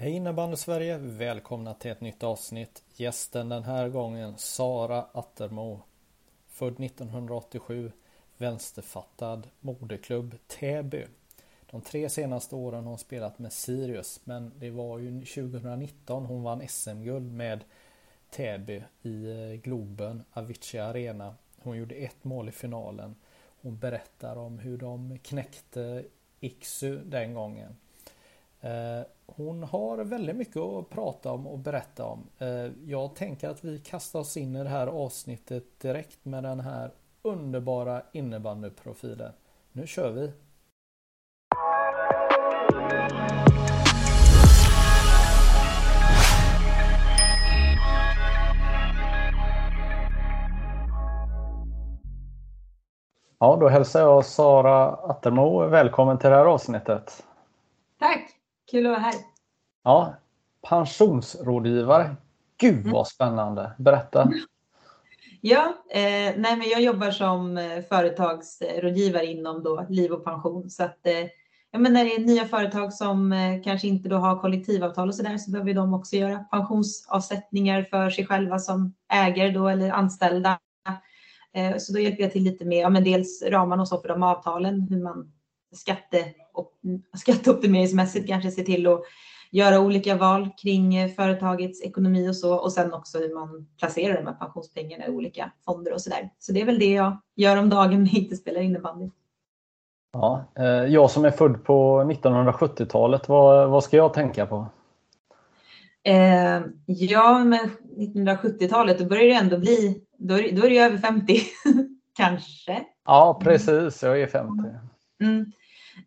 Hej innebandy Sverige! Välkomna till ett nytt avsnitt. Gästen den här gången Sara Attermo. Född 1987. Vänsterfattad. Moderklubb Täby. De tre senaste åren har hon spelat med Sirius men det var ju 2019 hon vann SM-guld med Täby i eh, Globen, Avicii Arena. Hon gjorde ett mål i finalen. Hon berättar om hur de knäckte Iksu den gången. Eh, hon har väldigt mycket att prata om och berätta om. Eh, Jag tänker att vi kastar oss in i det här avsnittet direkt med den här underbara innebandyprofilen. Nu kör vi! Ja, då hälsar jag Sara Attermo välkommen till det här avsnittet. Tack! Kul att vara här. Ja, pensionsrådgivare. Gud vad spännande! Berätta! Ja, eh, nej, men jag jobbar som eh, företagsrådgivare inom då liv och pension. Så att, eh, ja, men när det är nya företag som eh, kanske inte då har kollektivavtal och så där så behöver de också göra pensionsavsättningar för sig själva som ägare då eller anställda. Eh, så då hjälper jag till lite med ja, men dels ramarna och så för de avtalen, hur man skatte, och, skatteoptimeringsmässigt kanske ser till att göra olika val kring eh, företagets ekonomi och så och sen också hur man placerar de här pensionspengarna i olika fonder och så där. Så det är väl det jag gör om dagen när jag inte spelar innebandy. Ja, eh, jag som är född på 1970-talet, vad, vad ska jag tänka på? Eh, ja, men 1970-talet, då börjar det ändå bli, då är, då är det ju över 50 kanske. Ja, precis. Jag är 50. Mm.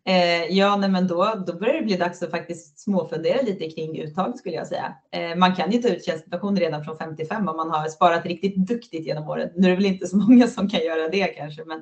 Eh, ja, nej, men då, då börjar det bli dags att faktiskt småfundera lite kring uttag skulle jag säga. Eh, man kan ju ta ut tjänstepension redan från 55 om man har sparat riktigt duktigt genom året. Nu är det väl inte så många som kan göra det kanske, men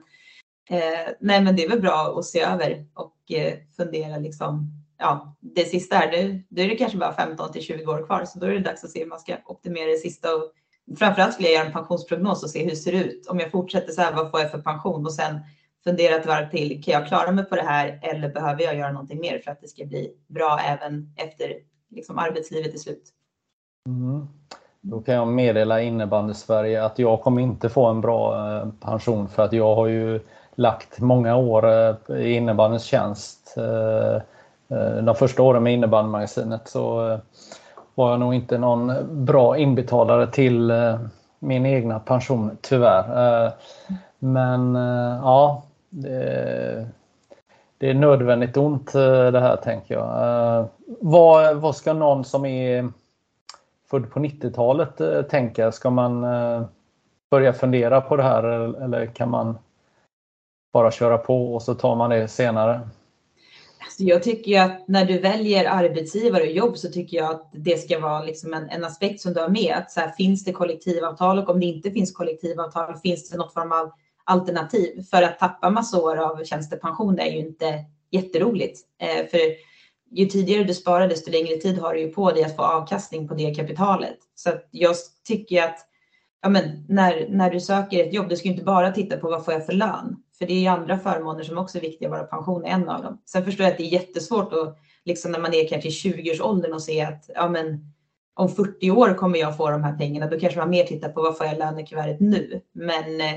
eh, nej, men det är väl bra att se över och eh, fundera liksom. Ja, det sista är det. Då är det kanske bara 15 till 20 år kvar, så då är det dags att se hur man ska optimera det sista och framförallt skulle jag göra en pensionsprognos och se hur det ser ut. Om jag fortsätter så här, vad får jag för pension och sen fundera ett varv till. Kan jag klara mig på det här eller behöver jag göra någonting mer för att det ska bli bra även efter liksom, arbetslivet är slut? Mm. Då kan jag meddela innebandy Sverige att jag kommer inte få en bra eh, pension för att jag har ju lagt många år eh, i innebandyns tjänst. Eh, de första åren med innebandymagasinet så var jag nog inte någon bra inbetalare till min egna pension tyvärr. Men ja, det, det är nödvändigt ont eh, det här tänker jag. Eh, vad, vad ska någon som är född på 90-talet eh, tänka? Ska man börja fundera på det här eller, kan man bara köra på och så tar man det senare? Alltså jag tycker ju att när du väljer arbetsgivare och jobb så tycker jag att det ska vara liksom en, en aspekt som du har med. Att så här, finns det kollektivavtal och om det inte finns kollektivavtal finns det något form av alternativ? För att tappa massa år av tjänstepension är ju inte jätteroligt. Eh, för ju tidigare du sparar desto längre tid har du ju på dig att få avkastning på det kapitalet. Så att jag tycker att ja, men när, när du söker ett jobb, du ska ju inte bara titta på vad får jag för lön? För det är ju andra förmåner som också är viktiga, bara pension är en av dem. Sen förstår jag att det är jättesvårt att, liksom när man är kanske i 20-årsåldern och se att ja, men, om 40 år kommer jag få de här pengarna. Då kanske man mer tittar på vad får jag lönekuvertet nu? Men eh,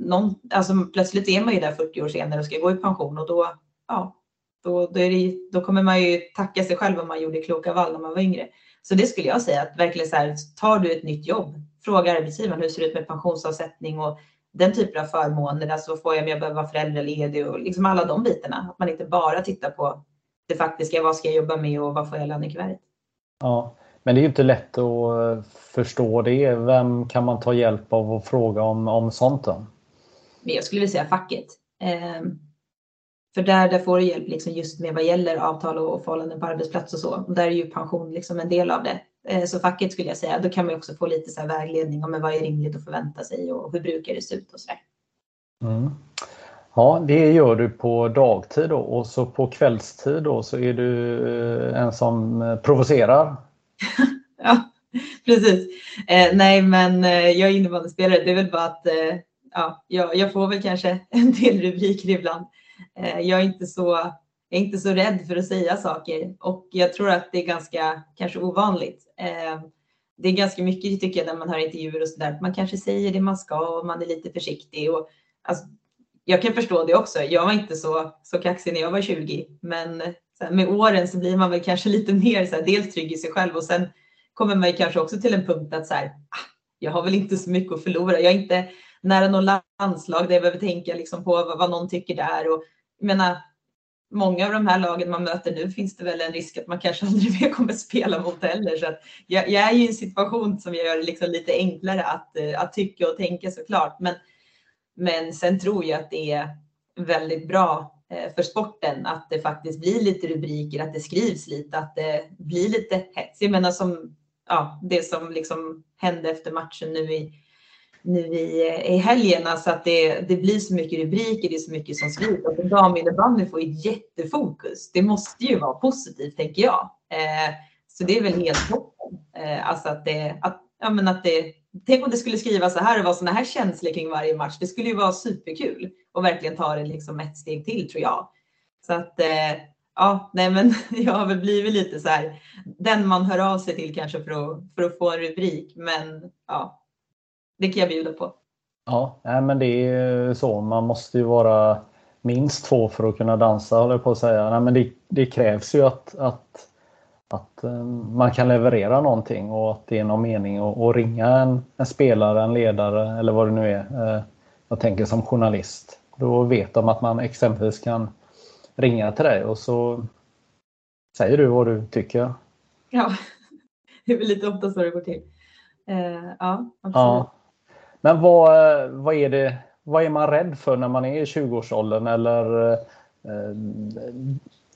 någon, alltså, plötsligt är man ju där 40 år senare och ska gå i pension och då, ja, då, då, är det, då kommer man ju tacka sig själv om man gjorde kloka val när man var yngre. Så det skulle jag säga att verkligen så här, tar du ett nytt jobb, fråga arbetsgivaren hur ser det ut med pensionsavsättning och den typen av förmåner. Alltså vad får jag om jag behöver vara föräldraledig och liksom alla de bitarna. Att man inte bara tittar på det faktiska, vad ska jag jobba med och vad får jag i lönekuvertet. Ja, men det är ju inte lätt att förstå det. Vem kan man ta hjälp av och fråga om, om sånt då? Men jag skulle vilja säga facket. Eh, för där, där får du hjälp liksom just med vad gäller avtal och förhållanden på arbetsplats och så. Och där är ju pension liksom en del av det. Eh, så facket skulle jag säga, då kan man också få lite så vägledning om vad är rimligt att förvänta sig och hur brukar det se ut och så mm. Ja, det gör du på dagtid då och så på kvällstid då så är du eh, en som eh, provocerar. ja, precis. Eh, nej, men jag är innebandyspelare. Det är väl bara att eh, ja, jag, jag, får väl kanske en del rubriker ibland. Eh, jag är inte så jag är inte så rädd för att säga saker och jag tror att det är ganska kanske ovanligt. Eh, det är ganska mycket tycker jag när man hör intervjuer och så där. Man kanske säger det man ska och man är lite försiktig. Och, alltså, jag kan förstå det också. Jag var inte så, så kaxig när jag var 20, men här, med åren så blir man väl kanske lite mer så här, dels trygg i sig själv och sen kommer man ju kanske också till en punkt att så här, ah, jag har väl inte så mycket att förlora. Jag är inte nära något landslag där jag behöver tänka liksom på vad, vad någon tycker där. Och, jag menar, många av de här lagen man möter nu finns det väl en risk att man kanske aldrig mer kommer spela mot heller. Så att jag, jag är ju i en situation som gör det liksom lite enklare att, eh, att tycka och tänka såklart. Men, men sen tror jag att det är väldigt bra eh, för sporten att det faktiskt blir lite rubriker, att det skrivs lite, att det blir lite hets. Jag menar som ja, det som liksom hände efter matchen nu i nu i, eh, i helgen. Alltså att det, det blir så mycket rubriker, det är så mycket som skrivs. och daminnebandyn får ett jättefokus. Det måste ju vara positivt, tänker jag. Eh, så det är väl helt toppen. Eh, alltså att det, att, ja, men att det, tänk om det skulle skrivas så här och vara sådana här känslor kring varje match. Det skulle ju vara superkul och verkligen ta det liksom ett steg till, tror jag. Så att eh, ja, nej men jag har väl blivit lite så här, den man hör av sig till kanske för att, för att få en rubrik. Men ja, det kan jag bjuda på. Ja, men det är så. Man måste ju vara minst två för att kunna dansa, håller jag på att säga. Nej, men det, det krävs ju att, att, att eh, man kan leverera någonting och att det är någon mening att ringa en, en, spelare, en ledare eller vad det nu är. Eh, jag tänker som journalist. Då vet de att man exempelvis kan ringa till dig och så säger du vad du tycker. Ja, det är väl lite ofta så det går till. Uh, ja, absolut. Ja. Men vad, eh, vad, är det, vad är man rädd för när man är i 20-årsåldern? Eller eh,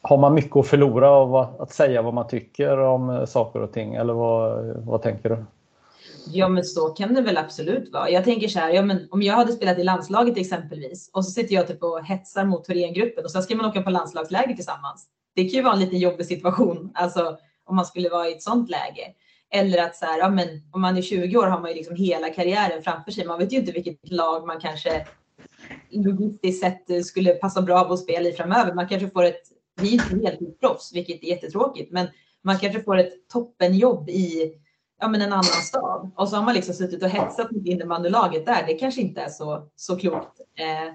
har man mycket att förlora av att säga vad man tycker om eh, saker och ting? Eller vad, vad tänker du? Ja, men så kan det väl absolut vara. Jag tänker så här, ja, men om jag hade spelat i landslaget exempelvis och så sitter jag typ och hetsar mot Thorengruppen och sen ska man åka på landslagsläger tillsammans. Det kan ju vara en lite jobbig situation, alltså om man skulle vara i ett sånt läge. Eller att så här, ja, men om man är 20 år har man ju liksom hela karriären framför sig. Man vet ju inte vilket lag man kanske logistiskt sett skulle passa bra på att spela i framöver. Man kanske får ett, vi är inte heltidsproffs, vilket är jättetråkigt, men man kanske får ett toppenjobb i ja, men en annan stad. Och så har man liksom suttit och hetsat mot innebandylaget där. Det kanske inte är så, så klokt. Eh,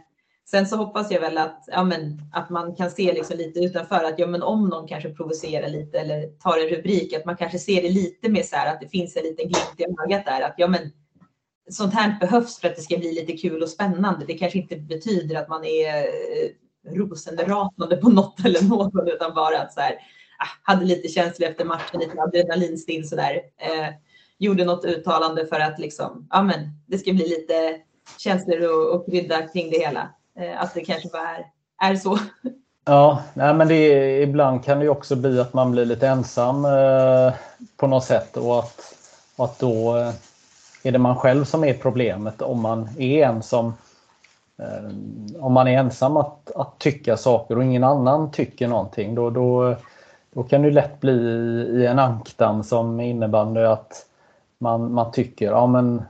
Sen så hoppas jag väl att, ja, men, att man kan se liksom lite utanför att ja, men om någon kanske provocerar lite eller tar en rubrik, att man kanske ser det lite mer så här att det finns en liten glimt i ögat där. Att ja, men, sånt här behövs för att det ska bli lite kul och spännande. Det kanske inte betyder att man är eh, på något eller någon, utan bara att så här, ah, hade lite känslor efter matchen, lite adrenalinstinn sådär. Eh, gjorde något uttalande för att liksom, ja, men, det ska bli lite känslor och, och krydda kring det hela. Eh, att det kanske bara är, är så. Ja, nej, men det ibland kan det ju också bli att man blir lite ensam eh, på något sätt och att, att då eh, är det man själv som är problemet om man är en som eh, om man är ensam att, att tycka saker och ingen annan tycker någonting då, då, då kan det lätt bli i en ankdamm som innebär att man, man tycker ja men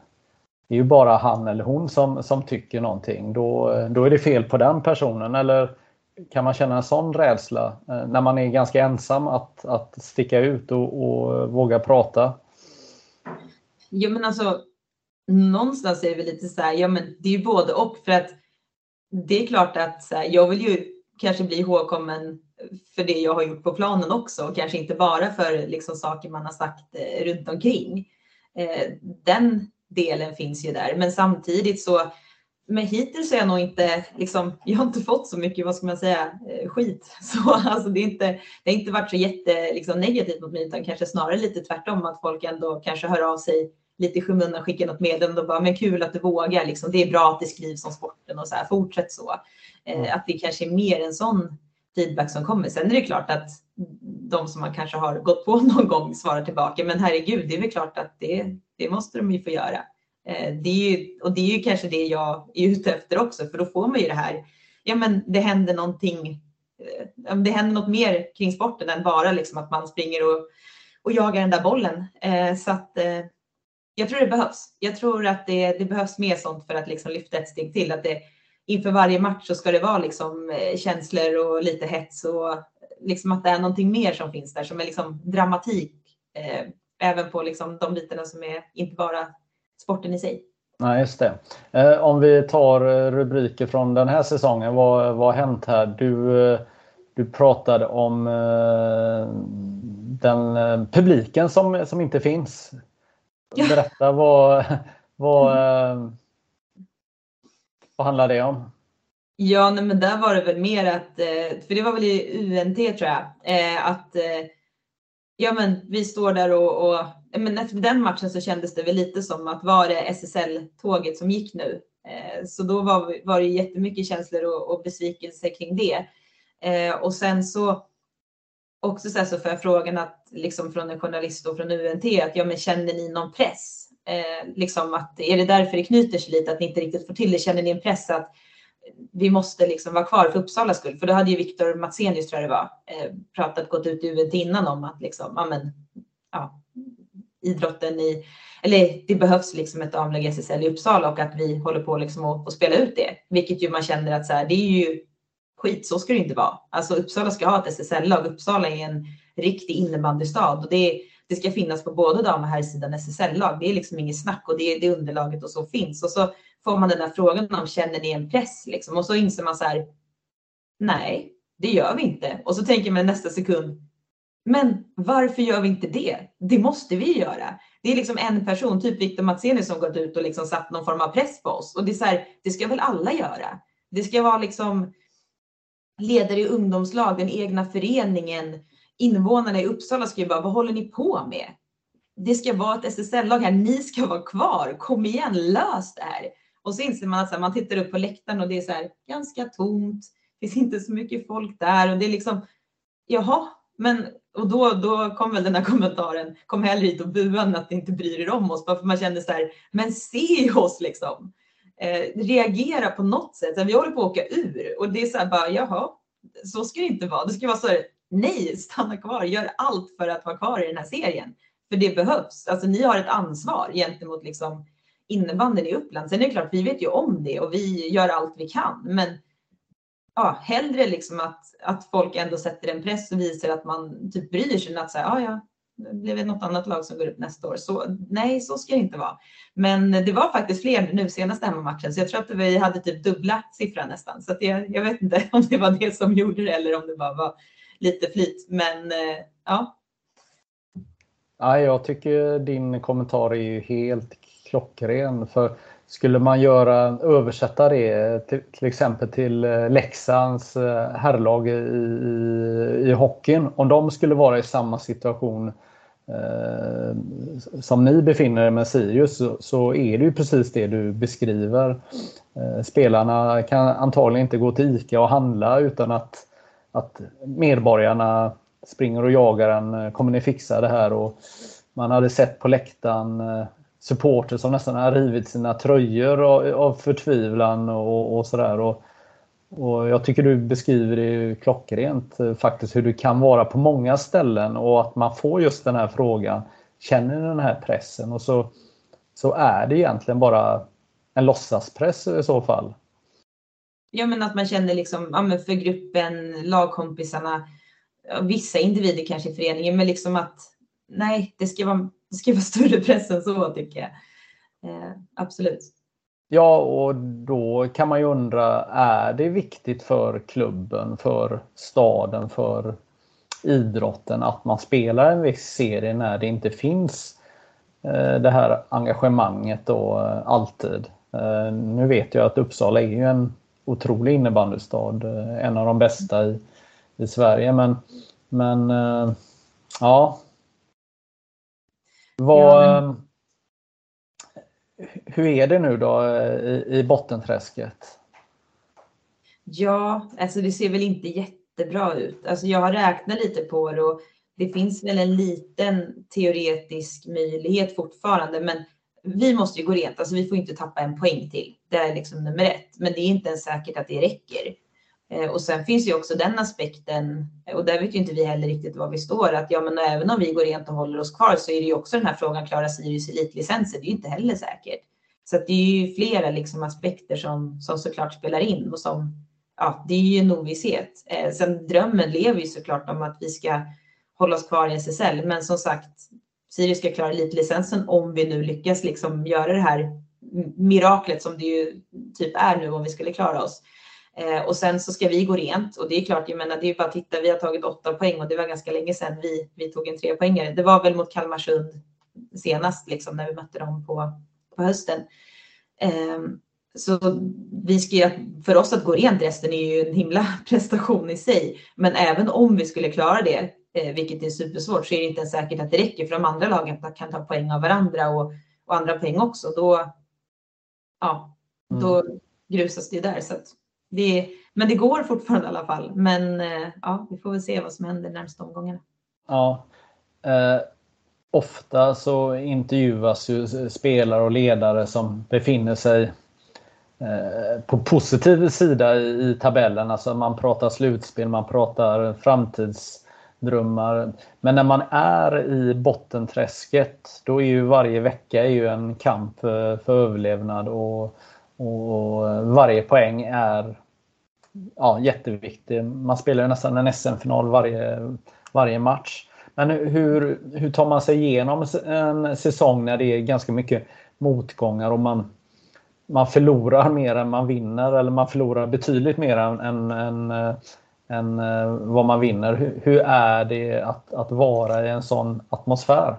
det är ju bara han eller hon som, som tycker någonting. Då, då är det fel på den personen. Eller kan man känna en sån rädsla eh, när man är ganska ensam att, att sticka ut och, och våga prata? Jo men alltså någonstans är det väl lite så här, ja men det är ju både och för att det är klart att så här, jag vill ju kanske bli ihågkommen för det jag har gjort på planen också, kanske inte bara för liksom saker man har sagt eh, runt omkring. Eh, den delen finns ju där. Men samtidigt så, men hittills har jag nog inte, liksom, jag har inte fått så mycket, vad ska man säga, eh, skit. Så alltså det, är inte, det har inte varit så jätte liksom, negativt mot mig, utan kanske snarare lite tvärtom, att folk ändå kanske hör av sig lite i skymundan skicka något meddelande och bara, men kul att du vågar, liksom. det är bra att det skrivs om sporten och så här, fortsätt så. Eh, att det kanske är mer en sån feedback som kommer. Sen är det klart att de som man kanske har gått på någon gång svarar tillbaka, men herregud, det är väl klart att det, det måste de ju få göra. Eh, det är ju, och det är ju kanske det jag är ute efter också, för då får man ju det här, ja men det händer någonting, eh, det händer något mer kring sporten än bara liksom att man springer och, och jagar den där bollen. Eh, så att jag tror det behövs. Jag tror att det, det behövs mer sånt för att liksom lyfta ett steg till. Att det, inför varje match så ska det vara liksom känslor och lite hets och liksom att det är någonting mer som finns där som är liksom dramatik. Även på liksom de bitarna som är inte bara sporten i sig. Nej, just det. Eh, om vi tar eh, rubriker från den här säsongen. Vad, vad har hänt här? Du, eh, du pratade om den publiken som, som inte finns. Berätta vad, vad, vad handlar det om? Ja, nej, men där var det väl mer att, för det var väl i UNT tror jag, att ja, men vi står där och, och men efter den matchen så kändes det väl lite som att var det SSL-tåget som gick nu? Eh, så då var, var det jättemycket känslor och, och besvikelse kring det. Eh, och sen så också så, här så får jag frågan att liksom från en journalist och från UNT att ja, men känner ni någon press? Eh, liksom att är det därför det knyter sig lite att ni inte riktigt får till det? Känner ni en press att vi måste liksom vara kvar för Uppsalas skull? För då hade ju Viktor Matsenius tror jag det var eh, pratat gått ut i huvudet innan om att liksom, ja, men, ja, idrotten i, eller det behövs liksom ett damlag SSL i Uppsala och att vi håller på liksom att, att spela ut det. Vilket ju man känner att så här, det är ju skit, så ska det inte vara. Alltså Uppsala ska ha ett SSL-lag. Uppsala är en riktig innebandystad och det, det ska finnas på både dam och herrsidan SSL-lag. Det är liksom inget snack och det är det underlaget och så finns. Och så får man den här frågan om känner ni en press liksom? Och så inser man så här, nej, det gör vi inte. Och så tänker man nästa sekund, men varför gör vi inte det? Det måste vi göra. Det är liksom en person, typ Viktor Matsenius, som gått ut och liksom satt någon form av press på oss. Och det är så här, det ska väl alla göra? Det ska vara liksom ledare i ungdomslag, den egna föreningen, invånarna i Uppsala ska ju bara, vad håller ni på med? Det ska vara ett SSL-lag här, ni ska vara kvar, kom igen, lös det här. Och så inser man att här, man tittar upp på läktaren och det är så här, ganska tomt, det finns inte så mycket folk där och det är liksom, jaha, men och då, då kom väl den här kommentaren, kom hellre hit och bua än att inte bryr er om oss. Bara för man kände så här, men se oss liksom. Eh, reagera på något sätt. Så vi håller på att åka ur och det är så här bara, jaha, så ska det inte vara. Det ska vara så här, nej, stanna kvar, gör allt för att vara kvar i den här serien. För det behövs. Alltså ni har ett ansvar gentemot liksom innebandyn i Uppland. Sen är det klart, vi vet ju om det och vi gör allt vi kan. Men ja, hellre liksom att, att folk ändå sätter en press och visar att man typ bryr sig än att säga, ja, ja, det blir något annat lag som går upp nästa år. Så nej, så ska det inte vara. Men det var faktiskt fler nu senaste hemmamatchen, så jag tror att vi hade typ dubbla siffran nästan. Så att jag, jag vet inte om det var det som gjorde det eller om det bara var lite flyt. Men eh, ja. Ja, jag tycker din kommentar är ju helt klockren. För skulle man göra, översätta det till, till exempel till eh, Leksands eh, herrlag i, i, i hockeyn. Om de skulle vara i samma situation eh, som ni befinner er med Sirius så, så, är det ju precis det du beskriver. Eh, spelarna kan antagligen inte gå till ICA och handla utan att, att medborgarna springer och jagar en. Eh, kommer ni fixa det här? Och man hade sett på läktaren eh, supporter som nästan har rivit sina tröjor av, förtvivlan och, och sådär. Och, och jag tycker du beskriver det klockrent eh, faktiskt hur det kan vara på många ställen och att man får just den här frågan. Känner ni den här pressen? Och så, så är det egentligen bara en låtsaspress i så fall. Ja, men att man känner liksom, ja, men för gruppen, lagkompisarna, vissa individer kanske i föreningen, men liksom att nej, det ska vara det ska vara större press än så tycker jag. Eh, absolut. Ja, och då kan man ju undra, är det viktigt för klubben, för staden, för idrotten att man spelar en viss serie när det inte finns eh, det här engagemanget då eh, alltid? Eh, nu vet jag att Uppsala är ju en otrolig innebandystad, eh, en av de bästa i, i Sverige, men, men eh, ja, vad, ja, hur är det nu då i, i bottenträsket? Ja, alltså det ser väl inte jättebra ut. Alltså jag har räknat lite på det och det finns väl en liten teoretisk möjlighet fortfarande, men vi måste ju gå rent. Alltså vi får inte tappa en poäng till. Det är liksom nummer ett, men det är inte ens säkert att det räcker. Eh, och sen finns ju också den aspekten, och där vet ju inte vi heller riktigt var vi står, att ja, men även om vi går rent och håller oss kvar så är det ju också den här frågan, klarar Sirius elitlicenser? Det är ju inte heller säkert. Så att det är ju flera liksom aspekter som, som såklart spelar in och som, ja, det är ju en ovisshet. Eh, sen drömmen lever ju såklart om att vi ska hålla oss kvar i SSL, men som sagt, Sirius ska klara elitlicensen om vi nu lyckas liksom göra det här miraklet som det ju typ är nu om vi skulle klara oss. Eh, och sen så ska vi gå rent och det är klart, jag menar, det är bara att titta, vi har tagit åtta poäng och det var ganska länge sedan vi, vi tog en trepoängare. Det var väl mot Kalmarsund senast liksom när vi mötte dem på, på hösten. Eh, så vi ska, för oss att gå rent resten är ju en himla prestation i sig. Men även om vi skulle klara det, eh, vilket är supersvårt, så är det inte ens säkert att det räcker för de andra lagen kan ta poäng av varandra och, och andra poäng också. Då, ja, då mm. grusas det ju där. Så att, det, men det går fortfarande i alla fall. Men eh, ja, vi får väl se vad som händer närmsta omgångarna. Ja. Eh, ofta så intervjuas ju spelare och ledare som befinner sig eh, på positiv sida i, i tabellen. Alltså man pratar slutspel, man pratar framtidsdrömmar. Men när man är i bottenträsket, då är ju varje vecka är ju en kamp för, för överlevnad. och och eh, varje poäng är ja, jätteviktig. Man spelar ju nästan en SM-final varje, varje match. Men hur, hur tar man sig igenom en säsong när det är ganska mycket motgångar och man, man förlorar mer än man vinner eller man förlorar betydligt mer än, än, än, eh, än eh, vad man vinner. Hur, hur, är det att, att vara i en sån atmosfär?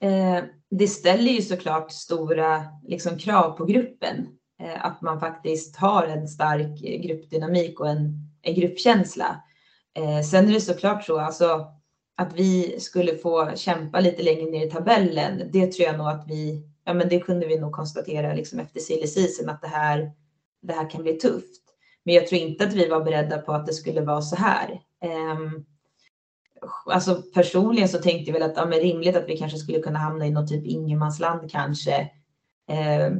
Eh, det ställer ju såklart stora liksom, krav på gruppen. Eh, att man faktiskt har en stark gruppdynamik och en, en gruppkänsla. Eh, sen är det såklart så alltså, att vi skulle få kämpa lite längre ner i tabellen. Det tror jag nog att vi, ja men det kunde vi nog konstatera liksom efter silly season att det här, det här kan bli tufft. Men jag tror inte att vi var beredda på att det skulle vara så här. Um, alltså personligen så tänkte jag väl att ja, men rimligt att vi kanske skulle kunna hamna i något typ ingenmansland kanske. Eh,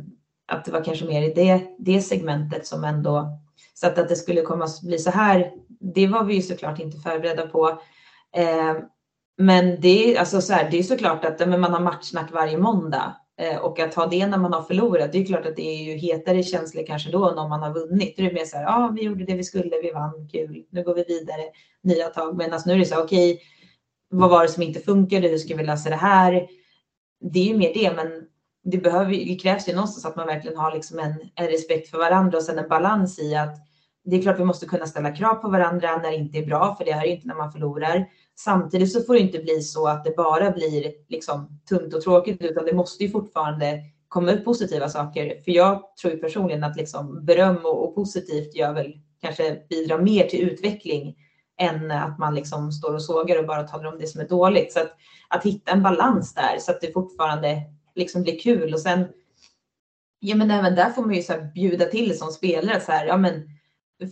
att det var kanske mer i det, det segmentet som ändå så att, att det skulle komma att bli så här. Det var vi ju såklart inte förberedda på. Eh, men det är alltså så här, det är såklart att men man har matchsnack varje måndag Eh, och att ha det när man har förlorat. Det är klart att det är ju hetare känslor kanske då än om man har vunnit. Det är mer så här, ja, vi gjorde det vi skulle, vi vann, kul, nu går vi vidare nya tag. Medan nu är det så här, okej, okay, vad var det som inte funkade? Hur ska vi lösa det här? Det är ju mer det, men det, behöver, det krävs ju någonstans att man verkligen har liksom en, en respekt för varandra och sen en balans i att det är klart vi måste kunna ställa krav på varandra när det inte är bra, för det är inte när man förlorar. Samtidigt så får det inte bli så att det bara blir liksom tunt och tråkigt, utan det måste ju fortfarande komma upp positiva saker. För jag tror personligen att liksom beröm och, och positivt gör väl kanske bidrar mer till utveckling än att man liksom står och sågar och bara talar om det som är dåligt. Så att, att hitta en balans där så att det fortfarande liksom blir kul och sen Ja, men även där får man ju så bjuda till som spelare så här, ja, men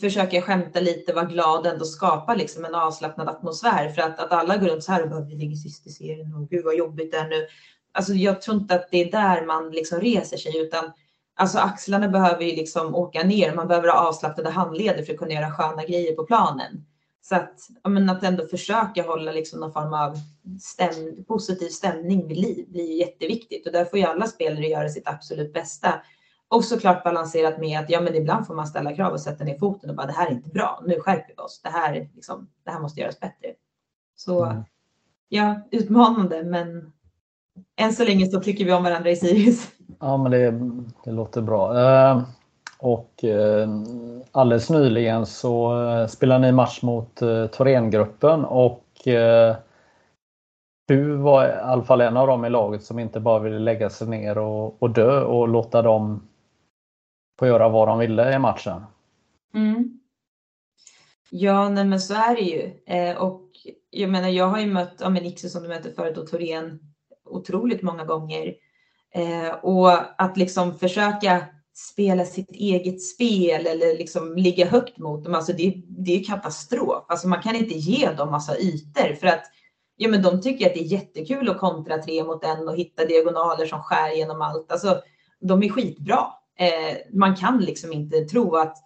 försöka skämta lite, vara glad och ändå skapa liksom en avslappnad atmosfär för att, att alla går runt så här och bara vi ligger sist i serien och gud vad jobbigt det är nu. Alltså, jag tror inte att det är där man liksom reser sig utan alltså axlarna behöver ju liksom åka ner. Man behöver ha avslappnade handleder för att kunna göra sköna grejer på planen. Så att, men att ändå försöka hålla liksom någon form av stäm, positiv stämning vid liv blir jätteviktigt och där får ju alla spelare göra sitt absolut bästa. Och såklart balanserat med att ja, men ibland får man ställa krav och sätta ner foten och bara det här är inte bra. Nu skärper vi oss. Det här, liksom, det här måste göras bättre. Så mm. ja, utmanande, men än så länge så tycker vi om varandra i Sirius. Ja, men det, det låter bra. Uh, och uh, alldeles nyligen så uh, spelade ni match mot uh, Thorengruppen och uh, du var i alla fall en av dem i laget som inte bara ville lägga sig ner och, och dö och låta dem få göra vad de ville i matchen. Mm. Ja, nej men så är det ju. Eh, och jag menar, jag har ju mött ja, men Ixu som du mötte förut och Torén otroligt många gånger. Eh, och att liksom försöka spela sitt eget spel eller liksom ligga högt mot dem, alltså det, det är katastrof. Alltså man kan inte ge dem massa ytor för att ja, men de tycker att det är jättekul att kontra tre mot en och hitta diagonaler som skär genom allt. Alltså, de är skitbra. Eh, man kan liksom inte tro att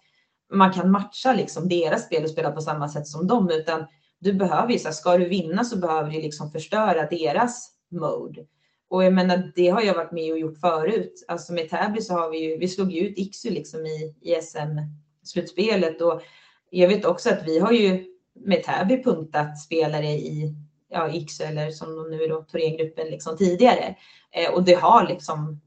man kan matcha liksom deras spel och spela på samma sätt som dem, utan du behöver ju, så här, ska du vinna så behöver du liksom förstöra deras mode. Och jag menar, det har jag varit med och gjort förut. Alltså med Täby så har vi ju, vi slog ju ut Iksu liksom i, i SM-slutspelet och jag vet också att vi har ju med Täby punktat spelare i ja, Iksu eller som de nu är då, Thorengruppen liksom tidigare. Eh, och det har liksom,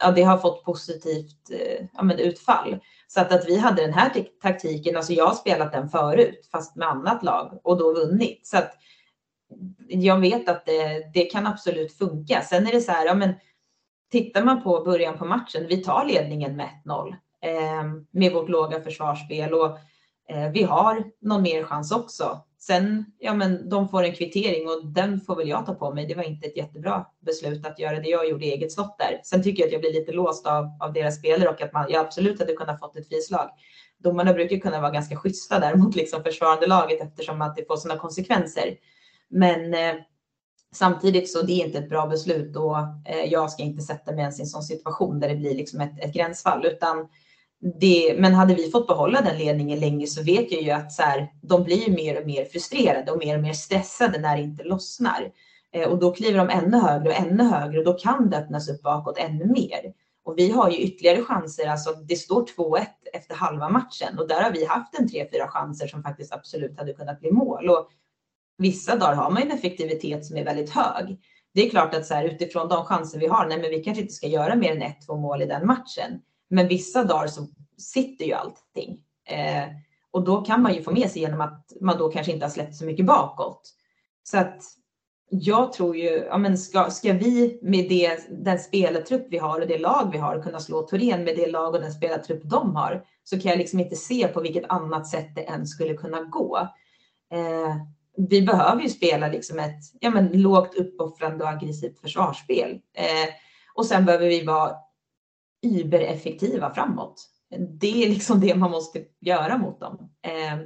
ja, det har fått positivt eh, ja, men utfall. Så att, att vi hade den här taktiken, alltså jag har spelat den förut fast med annat lag och då vunnit. Så att jag vet att det, det kan absolut funka. Sen är det så här, ja men tittar man på början på matchen, vi tar ledningen med 1-0 eh, med vårt låga försvarsspel och eh, vi har någon mer chans också. Sen, ja men de får en kvittering och den får väl jag ta på mig. Det var inte ett jättebra beslut att göra det jag gjorde i eget slott där. Sen tycker jag att jag blir lite låst av, av deras spelare och att man, jag absolut hade kunnat fått ett frislag. Domarna brukar kunna vara ganska schyssta där mot liksom försvarande laget eftersom att det får sådana konsekvenser. Men eh, samtidigt så det är inte ett bra beslut och eh, jag ska inte sätta mig ens i en sån situation där det blir liksom ett, ett gränsfall utan det, men hade vi fått behålla den ledningen länge så vet jag ju att så här, de blir mer och mer frustrerade och mer och mer stressade när det inte lossnar. Eh, och då kliver de ännu högre och ännu högre och då kan det öppnas upp bakåt ännu mer. Och vi har ju ytterligare chanser, alltså det står 2-1 efter halva matchen och där har vi haft en 3-4 chanser som faktiskt absolut hade kunnat bli mål. Och vissa dagar har man en effektivitet som är väldigt hög. Det är klart att så här, utifrån de chanser vi har, nej men vi kanske inte ska göra mer än ett, två mål i den matchen. Men vissa dagar så sitter ju allting. Eh, och då kan man ju få med sig genom att man då kanske inte har släppt så mycket bakåt. Så att jag tror ju, ja men ska, ska vi med det, den spelartrupp vi har och det lag vi har kunna slå Torén med det lag och den spelartrupp de har så kan jag liksom inte se på vilket annat sätt det än skulle kunna gå. Eh, vi behöver ju spela liksom ett ja men, lågt uppoffrande och aggressivt försvarsspel. Eh, och sen behöver vi vara übereffektiva framåt. Det är liksom det man måste göra mot dem. Eh,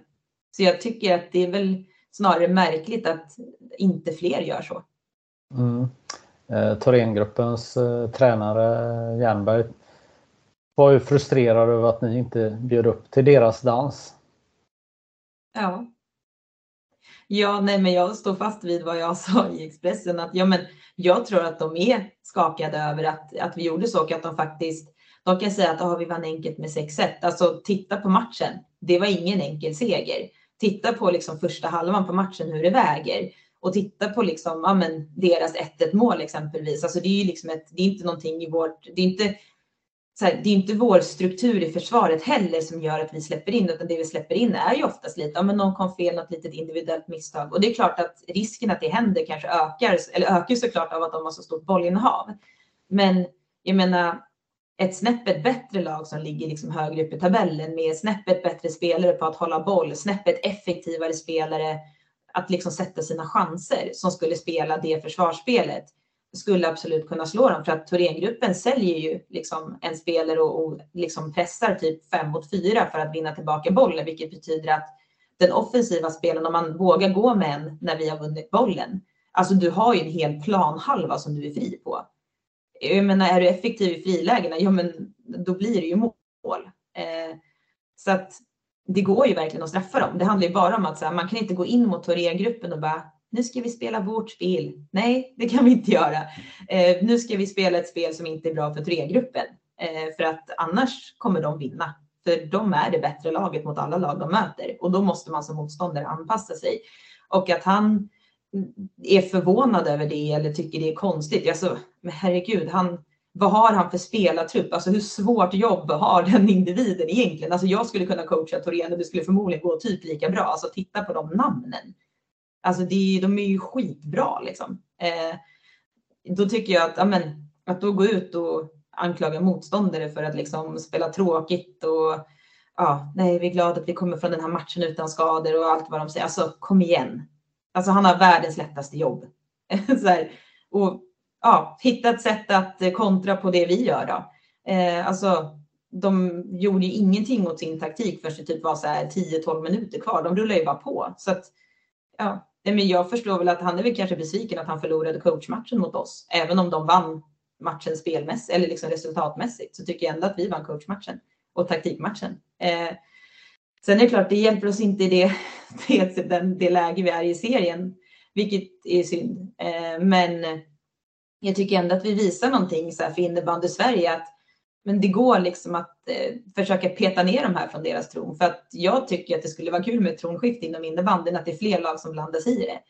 så jag tycker att det är väl snarare märkligt att inte fler gör så. Mm. Eh, Thorengruppens eh, tränare Jernberg var ju frustrerad över att ni inte bjöd upp till deras dans. Ja. Ja, nej, men jag står fast vid vad jag sa i Expressen att ja, men jag tror att de är skakade över att, att vi gjorde så och att de faktiskt de kan säga att har vi vann enkelt med 6-1. Alltså titta på matchen. Det var ingen enkel seger. Titta på liksom första halvan på matchen hur det väger och titta på liksom, ja, men deras 1-1 mål exempelvis. Alltså det är ju liksom ett, det är inte någonting i vårt, det är inte så här, det är inte vår struktur i försvaret heller som gör att vi släpper in, utan det vi släpper in är ju oftast lite, ja men någon kom fel, något litet individuellt misstag. Och det är klart att risken att det händer kanske ökar, eller ökar såklart av att de har så stort bollinnehav. Men jag menar, ett snäppet bättre lag som ligger liksom högre upp i tabellen med snäppet bättre spelare på att hålla boll, snäppet effektivare spelare att liksom sätta sina chanser som skulle spela det försvarsspelet skulle absolut kunna slå dem för att Thorengruppen säljer ju liksom en spelare och, och liksom pressar typ fem mot fyra för att vinna tillbaka bollen, vilket betyder att den offensiva spelen, om man vågar gå med en när vi har vunnit bollen, alltså du har ju en hel planhalva som du är fri på. Jag menar, är du effektiv i frilägena, ja men då blir det ju mål. Eh, så att det går ju verkligen att straffa dem. Det handlar ju bara om att så här, man kan inte gå in mot Thorengruppen och bara nu ska vi spela vårt spel. Nej, det kan vi inte göra. Eh, nu ska vi spela ett spel som inte är bra för tregruppen. Eh, för att annars kommer de vinna. För de är det bättre laget mot alla lag de möter. Och då måste man som motståndare anpassa sig. Och att han är förvånad över det eller tycker det är konstigt. Alltså, men herregud, han, vad har han för spelartrupp? Alltså hur svårt jobb har den individen egentligen? Alltså jag skulle kunna coacha Torén och det skulle förmodligen gå typ lika bra. Alltså titta på de namnen. Alltså det, de är ju skitbra liksom. Eh, då tycker jag att, ja, men, att då gå ut och anklaga motståndare för att liksom spela tråkigt och ja, nej, vi är glada att vi kommer från den här matchen utan skador och allt vad de säger. Alltså kom igen. Alltså han har världens lättaste jobb. så här, och ja, hitta ett sätt att kontra på det vi gör då. Eh, alltså, de gjorde ju ingenting åt sin taktik förrän det typ var så här 10-12 minuter kvar. De rullar ju bara på. Så att, ja, men jag förstår väl att han är väl kanske besviken att han förlorade coachmatchen mot oss. Även om de vann matchen spelmässigt eller liksom resultatmässigt så tycker jag ändå att vi vann coachmatchen och taktikmatchen. Eh, sen är det klart, det hjälper oss inte i det, det, det, det läge vi är i serien, vilket är synd. Eh, men jag tycker ändå att vi visar någonting så här för innebandy Sverige att men det går liksom att eh, försöka peta ner de här från deras tron. För att jag tycker att det skulle vara kul med ett tronskifte inom innebandyn, att det är fler lag som blandas i det.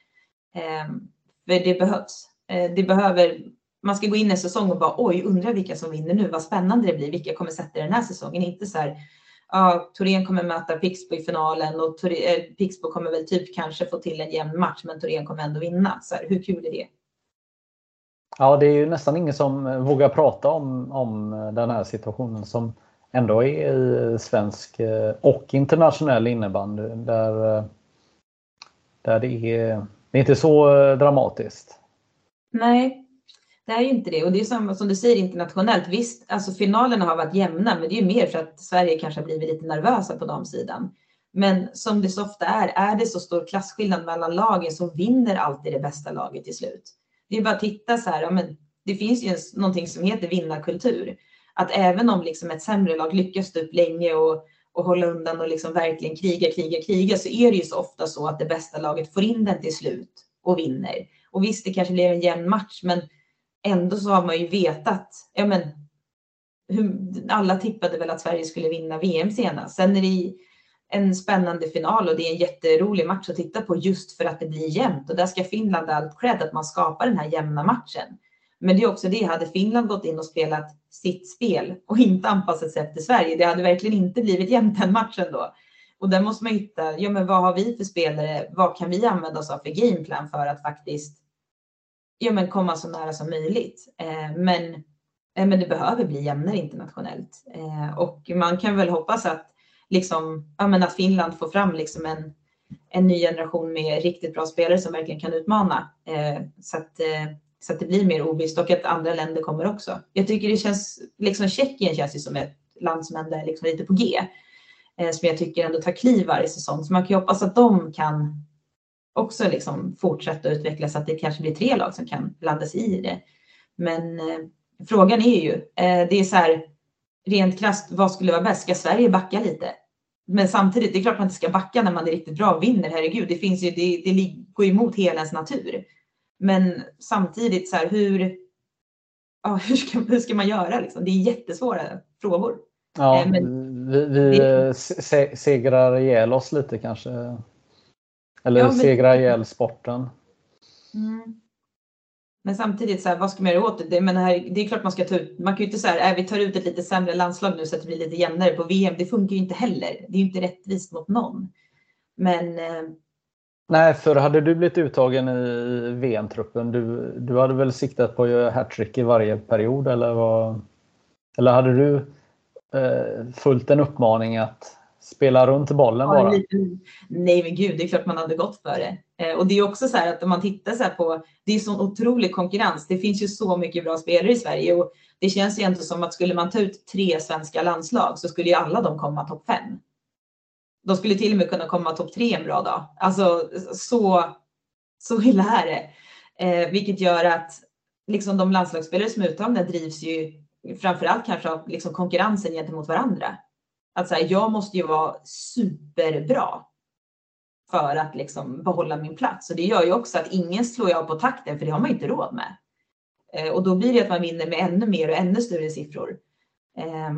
Eh, för det behövs. Eh, det behöver, man ska gå in i en säsong och bara oj, undrar vilka som vinner nu, vad spännande det blir, vilka kommer sätta den här säsongen. Inte så här, ja, Torén kommer möta Pixbo i finalen och Torén, eh, Pixbo kommer väl typ kanske få till en jämn match, men Torén kommer ändå vinna. Så här, hur kul är det? Ja, det är ju nästan ingen som vågar prata om, om den här situationen som ändå är i svensk eh, och internationell innebandy. Där, eh, där det, är, det är inte så eh, dramatiskt. Nej, det är ju inte det. Och det är samma som du säger internationellt. Visst, alltså finalerna har varit jämna, men det är ju mer för att Sverige kanske har blivit lite nervösa på de sidan. Men som det så ofta är, är det så stor klasskillnad mellan lagen så vinner alltid det bästa laget till slut. Det är bara att titta så här, ja, men det finns ju någonting som heter vinnarkultur. Att även om liksom ett sämre lag lyckas stå upp länge och, och hålla undan och liksom verkligen kriga, kriga, kriga så är det ju så ofta så att det bästa laget får in den till slut och vinner. Och visst, det kanske blir en jämn match, men ändå så har man ju vetat. Ja, men, hur, alla tippade väl att Sverige skulle vinna VM senast. Sen är det en spännande final och det är en jätterolig match att titta på just för att det blir jämnt. Och där ska Finland ha allt cred att man skapar den här jämna matchen. Men det är också det, hade Finland gått in och spelat sitt spel och inte anpassat sig efter Sverige, det hade verkligen inte blivit jämnt den matchen då. Och där måste man hitta, ja men vad har vi för spelare, vad kan vi använda oss av för gameplan för att faktiskt ja, men komma så nära som möjligt. Eh, men, eh, men det behöver bli jämnare internationellt. Eh, och man kan väl hoppas att liksom, ja, men att Finland får fram liksom en, en ny generation med riktigt bra spelare som verkligen kan utmana. Eh, så, att, eh, så att det blir mer ovisst och att andra länder kommer också. Jag tycker det känns, liksom Tjeckien känns ju som ett land som ändå är liksom lite på G. Eh, som jag tycker ändå tar kliv varje säsong. Så man kan ju hoppas att de kan också liksom fortsätta utvecklas, så att det kanske blir tre lag som kan blanda sig i det. Men eh, frågan är ju, eh, det är så här, rent krasst, vad skulle vara bäst? Ska Sverige backa lite? Men samtidigt, det är klart man inte ska backa när man är riktigt bra och vinner. Herregud, det finns ju, det, det går emot hela ens natur. Men samtidigt så här, hur, ja, hur, ska, hur ska man göra liksom? Det är jättesvåra frågor. Ja, eh, men, vi, vi det, se, segrar ihjäl oss lite kanske. Eller ja, men, segrar ihjäl sporten. Mm. Men samtidigt, så här, vad ska man göra åt det? Men här, det är klart man ska ta ut, man kan ju inte säga att äh, vi tar ut ett lite sämre landslag nu så att det blir lite jämnare på VM. Det funkar ju inte heller. Det är ju inte rättvist mot någon. Men... Eh, Nej, för hade du blivit uttagen i VM-truppen, du, du hade väl siktat på att göra hattrick i varje period eller vad? Eller hade du eh, följt en uppmaning att spela runt bollen bara? lite, nej men gud, det är klart man hade gått för det. Eh, och det är också så här att om man tittar så på, det är sån otrolig konkurrens. Det finns ju så mycket bra spelare i Sverige och det känns ju ändå som att skulle man ta ut tre svenska landslag så skulle ju alla de komma topp fem. De skulle till och med kunna komma topp tre en bra dag. Alltså så, så illa är det. Eh, vilket gör att liksom de landslagsspelare som är uttagna drivs ju framförallt kanske av liksom konkurrensen gentemot varandra. Att så här, jag måste ju vara superbra för att liksom behålla min plats. Och det gör ju också att ingen slår av på takten, för det har man inte råd med. Eh, och då blir det att man vinner med ännu mer och ännu större siffror. Eh,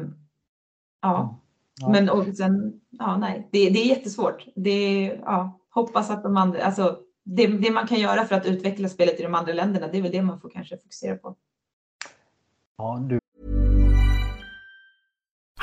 ja. ja. men och sen, ja nej, det, det är jättesvårt. Det, ja, hoppas att de andra, alltså det, det man kan göra för att utveckla spelet i de andra länderna, det är väl det man får kanske fokusera på. Ja, du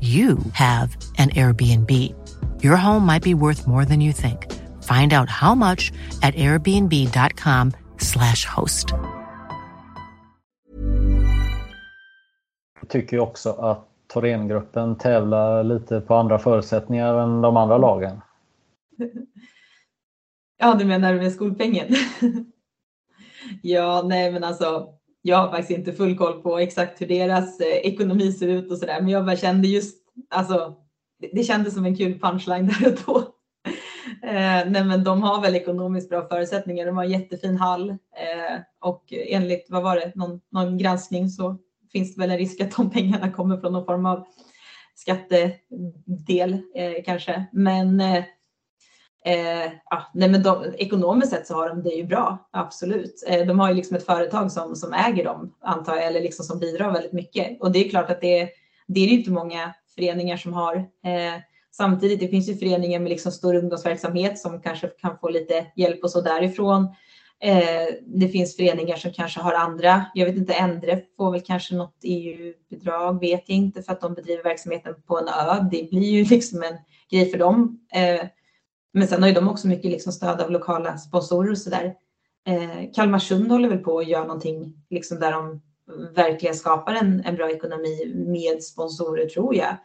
you have an Airbnb. Your home might be worth more than you think. Find out how much at airbnb.com slash host. Jag tycker också att Thorengruppen tävlar lite på andra förutsättningar än de andra lagen. Ja, du menar med skolpengen? ja, nej men alltså jag har faktiskt inte full koll på exakt hur deras eh, ekonomi ser ut och sådär, men jag bara kände just, alltså, det, det kändes som en kul punchline där och då. Eh, nej, men de har väl ekonomiskt bra förutsättningar. De har en jättefin hall eh, och enligt, vad var det, någon, någon granskning så finns det väl en risk att de pengarna kommer från någon form av skattedel eh, kanske. Men eh, eh, ja, nej men de, ekonomiskt sett så har de det ju bra, absolut. Eh, de har ju liksom ett företag som, som äger dem, antar jag, eller liksom som bidrar väldigt mycket. Och det är klart att det, det är ju inte många föreningar som har. Eh, samtidigt, det finns ju föreningar med liksom stor ungdomsverksamhet som kanske kan få lite hjälp och så därifrån. Eh, det finns föreningar som kanske har andra, jag vet inte, Endre får väl kanske något EU-bidrag, vet jag inte, för att de bedriver verksamheten på en ö. Det blir ju liksom en grej för dem. Eh, men sen har ju de också mycket liksom stöd av lokala sponsorer och sådär. Eh, Kalmarsund håller väl på att göra någonting liksom där de verkligen skapar en, en bra ekonomi med sponsorer tror jag.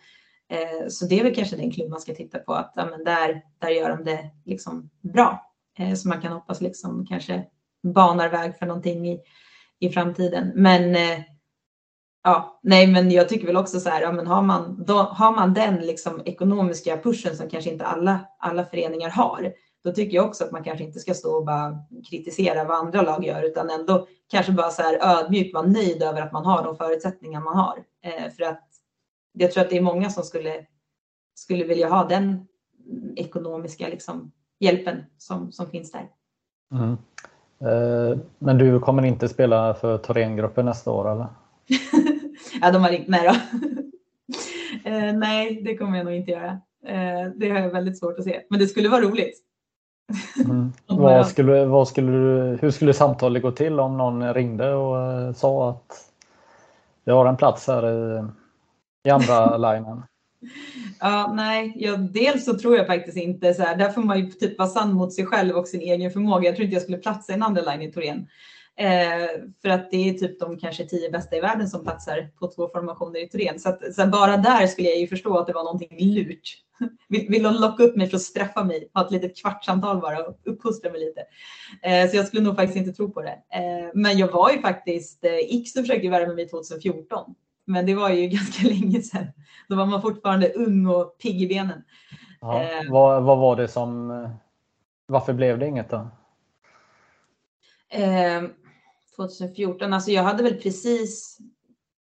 Eh, så det är väl kanske den klubb man ska titta på att ja, men där, där gör de det liksom bra. Eh, så man kan hoppas liksom kanske banar väg för någonting i, i framtiden. Men eh, Ja, nej, men jag tycker väl också så här, ja, men har man, då, har man den liksom ekonomiska pushen som kanske inte alla, alla föreningar har, då tycker jag också att man kanske inte ska stå och bara kritisera vad andra lag gör, utan ändå kanske bara så här ödmjukt vara nöjd över att man har de förutsättningar man har. Eh, för att jag tror att det är många som skulle, skulle vilja ha den ekonomiska liksom, hjälpen som, som finns där. Mm. Eh, men du kommer inte spela för Thorengruppen nästa år eller? ja, de har ringt mig då. eh, nej, det kommer jag nog inte göra. Eh, det har jag väldigt svårt att se, men det skulle vara roligt. Mm. vad skulle, vad skulle du, hur skulle samtalet gå till om någon ringde och uh, sa att jag har en plats här i, i andra linjen? Ja, nej, ja, dels så tror jag faktiskt inte så här. Där får man ju typ vara sann mot sig själv och sin egen förmåga. Jag tror inte jag skulle platsa i en andra line i Torén. Eh, för att det är typ de kanske tio bästa i världen som platsar på två formationer i Turen. Så, att, så bara där skulle jag ju förstå att det var någonting lurt. Vill, vill de locka upp mig för att straffa mig? Ha ett litet kvartssamtal bara och uppfostra mig lite. Eh, så jag skulle nog faktiskt inte tro på det. Eh, men jag var ju faktiskt, eh, X försökte värva mig 2014. Men det var ju ganska länge sedan. Då var man fortfarande ung och pigg i benen. Ja, vad, vad var det som, varför blev det inget då? 2014. Alltså jag hade väl precis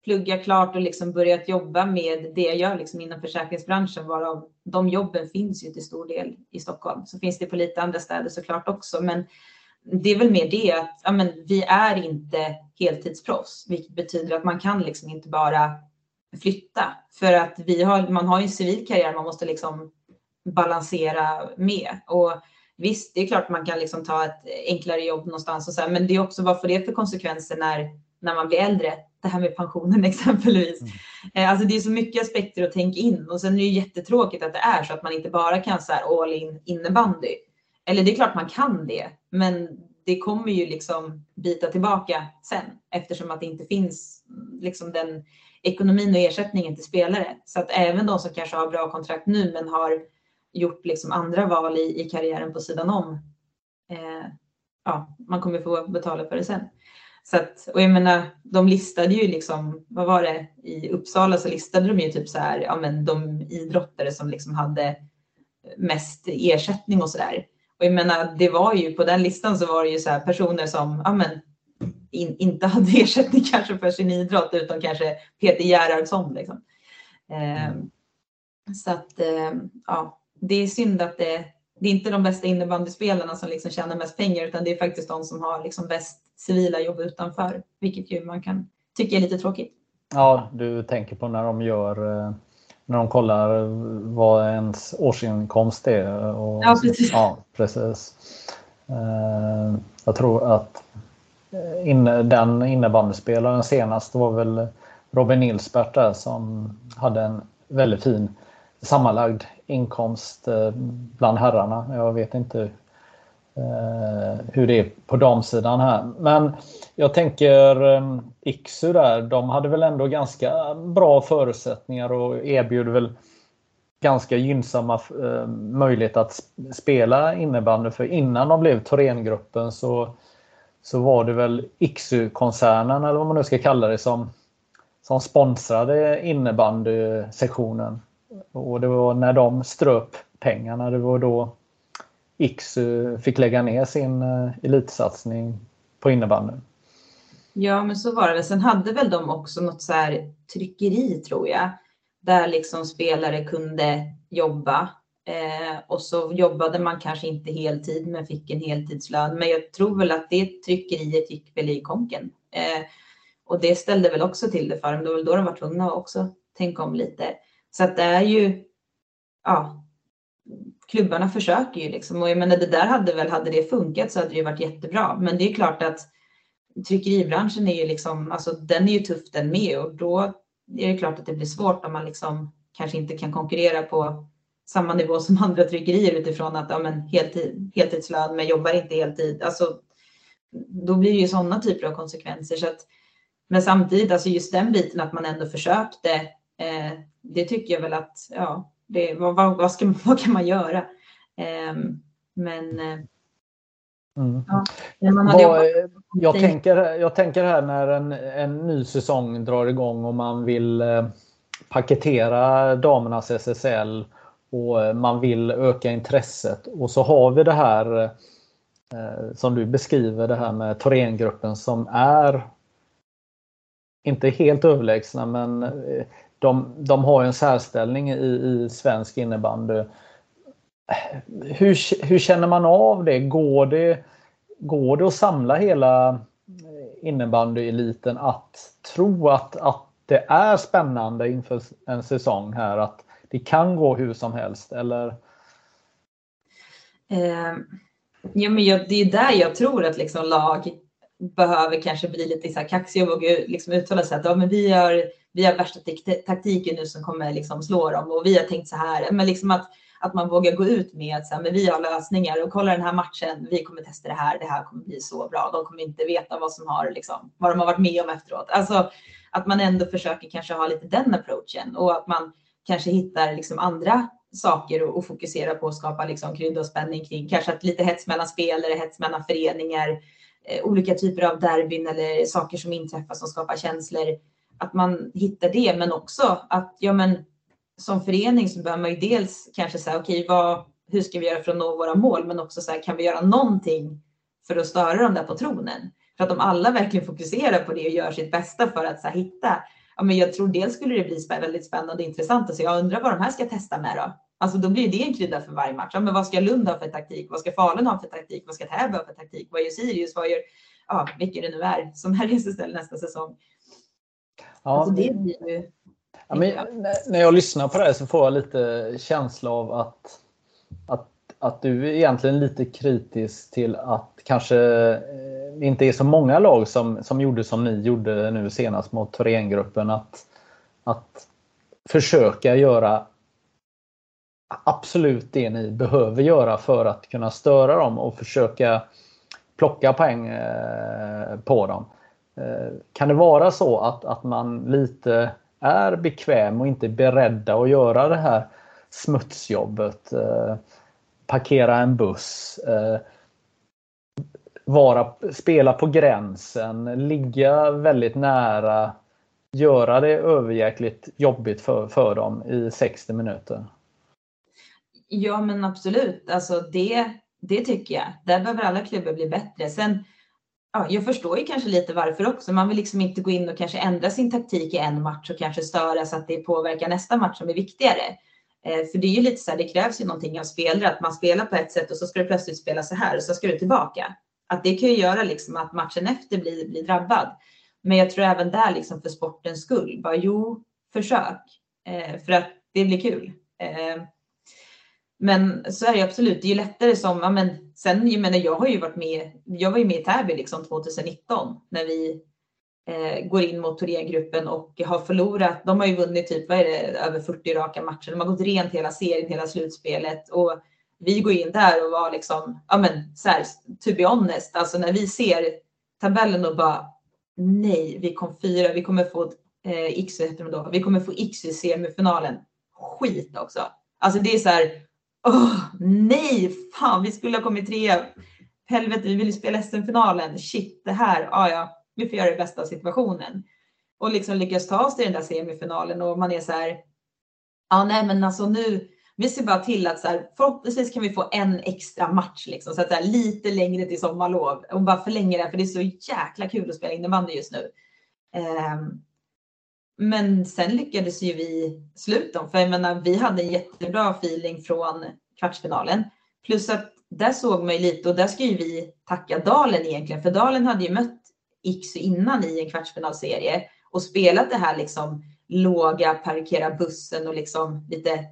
pluggat klart och liksom börjat jobba med det jag gör liksom inom försäkringsbranschen, varav de jobben finns ju till stor del i Stockholm. Så finns det på lite andra städer såklart också, men det är väl mer det att ja, men vi är inte heltidsproffs, vilket betyder att man kan liksom inte bara flytta för att vi har, man har ju en civil karriär man måste liksom balansera med och Visst, det är klart man kan liksom ta ett enklare jobb någonstans och så här, men det är också vad får det för konsekvenser när, när man blir äldre? Det här med pensionen exempelvis. Mm. Eh, alltså det är så mycket aspekter att tänka in och sen är det jättetråkigt att det är så att man inte bara kan så här all in innebandy. Eller det är klart man kan det, men det kommer ju liksom bita tillbaka sen eftersom att det inte finns liksom den ekonomin och ersättningen till spelare. Så att även de som kanske har bra kontrakt nu men har gjort liksom andra val i, i karriären på sidan om. Eh, ja, man kommer få betala för det sen. Så att, och jag menar, de listade ju liksom, vad var det, i Uppsala så listade de ju typ så här, ja men de idrottare som liksom hade mest ersättning och så där. Och jag menar, det var ju på den listan så var det ju så här personer som ja, men, in, inte hade ersättning kanske för sin idrott utan kanske Peter Gerhardsson. Liksom. Eh, så att eh, ja, det är synd att det, det är inte de bästa innebandyspelarna som liksom tjänar mest pengar utan det är faktiskt de som har liksom bäst civila jobb utanför, vilket ju man kan tycka är lite tråkigt. Ja, du tänker på när de gör eh, när de kollar vad ens årsinkomst är. Och, ja, precis. Ja, precis. Eh, jag tror att inne, den innebandyspelaren senast var väl Robin Nilsbert där som hade en väldigt fin sammanlagd inkomst eh, bland herrarna. Jag vet inte eh, hur det är på damsidan här. Men jag tänker eh, Iksu där, de hade väl ändå ganska bra förutsättningar och erbjuder väl ganska gynnsamma möjligheter att spela innebandy. För innan de blev Thorengruppen så, så var det väl Iksu-koncernen, eller vad man nu ska kalla det, som, som sponsrade innebandysektionen. Och det var när de ströp pengarna, det var då X eh, fick lägga ner sin eh, elitsatsning på innebandyn. Ja, men så var det. Sen hade väl de också något så här tryckeri tror jag, där liksom spelare kunde jobba. Eh, och så jobbade man kanske inte heltid men fick en heltidslön. Men jag tror väl att det tryckeriet gick väl i konken. Eh, och det ställde väl också till det för dem. Det var väl då de var tvungna att också tänka om lite. Så att det är ju, ja, klubbarna försöker ju liksom. Och jag menar det där hade väl, hade det funkat så hade det ju varit jättebra. Men det är klart att tryckeribranschen är ju liksom, alltså den är ju tuff den med och då är det klart att det blir svårt om man liksom kanske inte kan konkurrera på samma nivå som andra tryckerier utifrån att ja, men heltid, heltidslön men jobbar inte heltid. Alltså, då blir det ju sådana typer av konsekvenser. Så att, men samtidigt, alltså just den biten att man ändå försökte, det tycker jag väl att, ja, det, vad, vad, ska, vad kan man göra? Eh, men eh, Mm. Ja, jag, tänker, jag tänker här när en, en ny säsong drar igång och man vill eh, paketera damernas SSL och eh, man vill öka intresset och så har vi det här eh, som du beskriver det här med Thorengruppen som är inte helt överlägsna men eh, de, de har en särställning i, i svensk innebandy. Hur, hur känner man av det? Går det, går det att samla hela innebandyeliten att tro att, att det är spännande inför en säsong här? Att det kan gå hur som helst eller? Eh, ja, men jag, det är där jag tror att liksom lag behöver kanske bli lite så här kaxiga och våga liksom uttala sig att ja, men vi, har, vi har värsta taktiken nu som kommer liksom slå dem och vi har tänkt så här. Men liksom att, att man vågar gå ut med att så här, men vi har lösningar och kolla den här matchen. Vi kommer testa det här. Det här kommer bli så bra. De kommer inte veta vad som har liksom, vad de har varit med om efteråt. Alltså att man ändå försöker kanske ha lite den approachen och att man kanske hittar liksom andra saker och, fokusera på att skapa liksom krydda och spänning kring kanske att lite hets mellan spelare, hets mellan föreningar, eh, olika typer av derbyn eller saker som inträffar som skapar känslor. Att man hittar det, men också att ja, men som förening så behöver man ju dels kanske säga okej, okay, hur ska vi göra för att nå våra mål? Men också så här, kan vi göra någonting för att störa de där på tronen? För att om alla verkligen fokuserar på det och gör sitt bästa för att så här, hitta ja, men jag tror dels skulle det bli väldigt spännande och intressant. Så jag undrar vad de här ska testa med då? Alltså då blir det en krydda för varje match. Ja, men vad ska Lund ha för taktik? Vad ska Falun ha för taktik? Vad ska Täby ha för taktik? Vad gör Sirius? Vad gör, ja, vilka det nu är som är i nästa säsong? Ja, alltså det blir ju... Ja, men, när jag lyssnar på det här så får jag lite känsla av att, att, att du är egentligen lite kritisk till att kanske det inte är så många lag som, som gjorde som ni gjorde nu senast mot Thorengruppen. Att, att försöka göra absolut det ni behöver göra för att kunna störa dem och försöka plocka poäng eh, på dem. Eh, kan det vara så att, att man lite är bekväm och inte beredda att göra det här smutsjobbet? Eh, parkera en buss, eh, vara, spela på gränsen, ligga väldigt nära, göra det överjäkligt jobbigt för, för dem i 60 minuter. Ja, men absolut. Alltså det, Det tycker jag. Där behöver alla klubbar bli bättre. Sen, ja, jag förstår ju kanske lite varför också. Man vill liksom inte gå in och kanske ändra sin taktik i en match och kanske störa så att det påverkar nästa match som är viktigare. Eh, för det är ju lite så här, det krävs ju någonting av spelare, att man spelar på ett sätt och så ska du plötsligt spela så här och så ska du tillbaka. Att det kan ju göra liksom att matchen efter blir, blir drabbad. Men jag tror även där liksom för sportens skull, bara jo, försök. Eh, för att det blir kul. Eh, men så är det absolut. Det är ju lättare som, ja, men sen, jag menar, jag har ju varit med, jag var ju med i Täby liksom 2019 när vi eh, går in mot Thorengruppen och har förlorat. De har ju vunnit typ, vad är det, över 40 raka matcher. De har gått rent hela serien, hela slutspelet och vi går in där och var liksom, ja men så här, to be honest, alltså när vi ser tabellen och bara nej, vi kom fyra, vi kommer få eh, X, heter de då, vi kommer få X i semifinalen. Skit också. Alltså det är så här, Oh, nej, fan, vi skulle ha kommit trea. Helvete, vi vill ju spela SM-finalen. Shit, det här, ja, ja, vi får göra det bästa av situationen. Och liksom lyckas ta oss till den där semifinalen och man är så här, ja, nej, men alltså nu, vi ser bara till att så här, förhoppningsvis kan vi få en extra match liksom, så att det är lite längre till sommarlov och bara förlänga det för det är så jäkla kul att spela innebandy just nu. Um, men sen lyckades ju vi sluta för jag menar, vi hade en jättebra feeling från kvartsfinalen. Plus att där såg man ju lite och där ska ju vi tacka Dalen egentligen, för Dalen hade ju mött Iksu innan i en kvartsfinalserie och spelat det här liksom låga, parkera bussen och liksom lite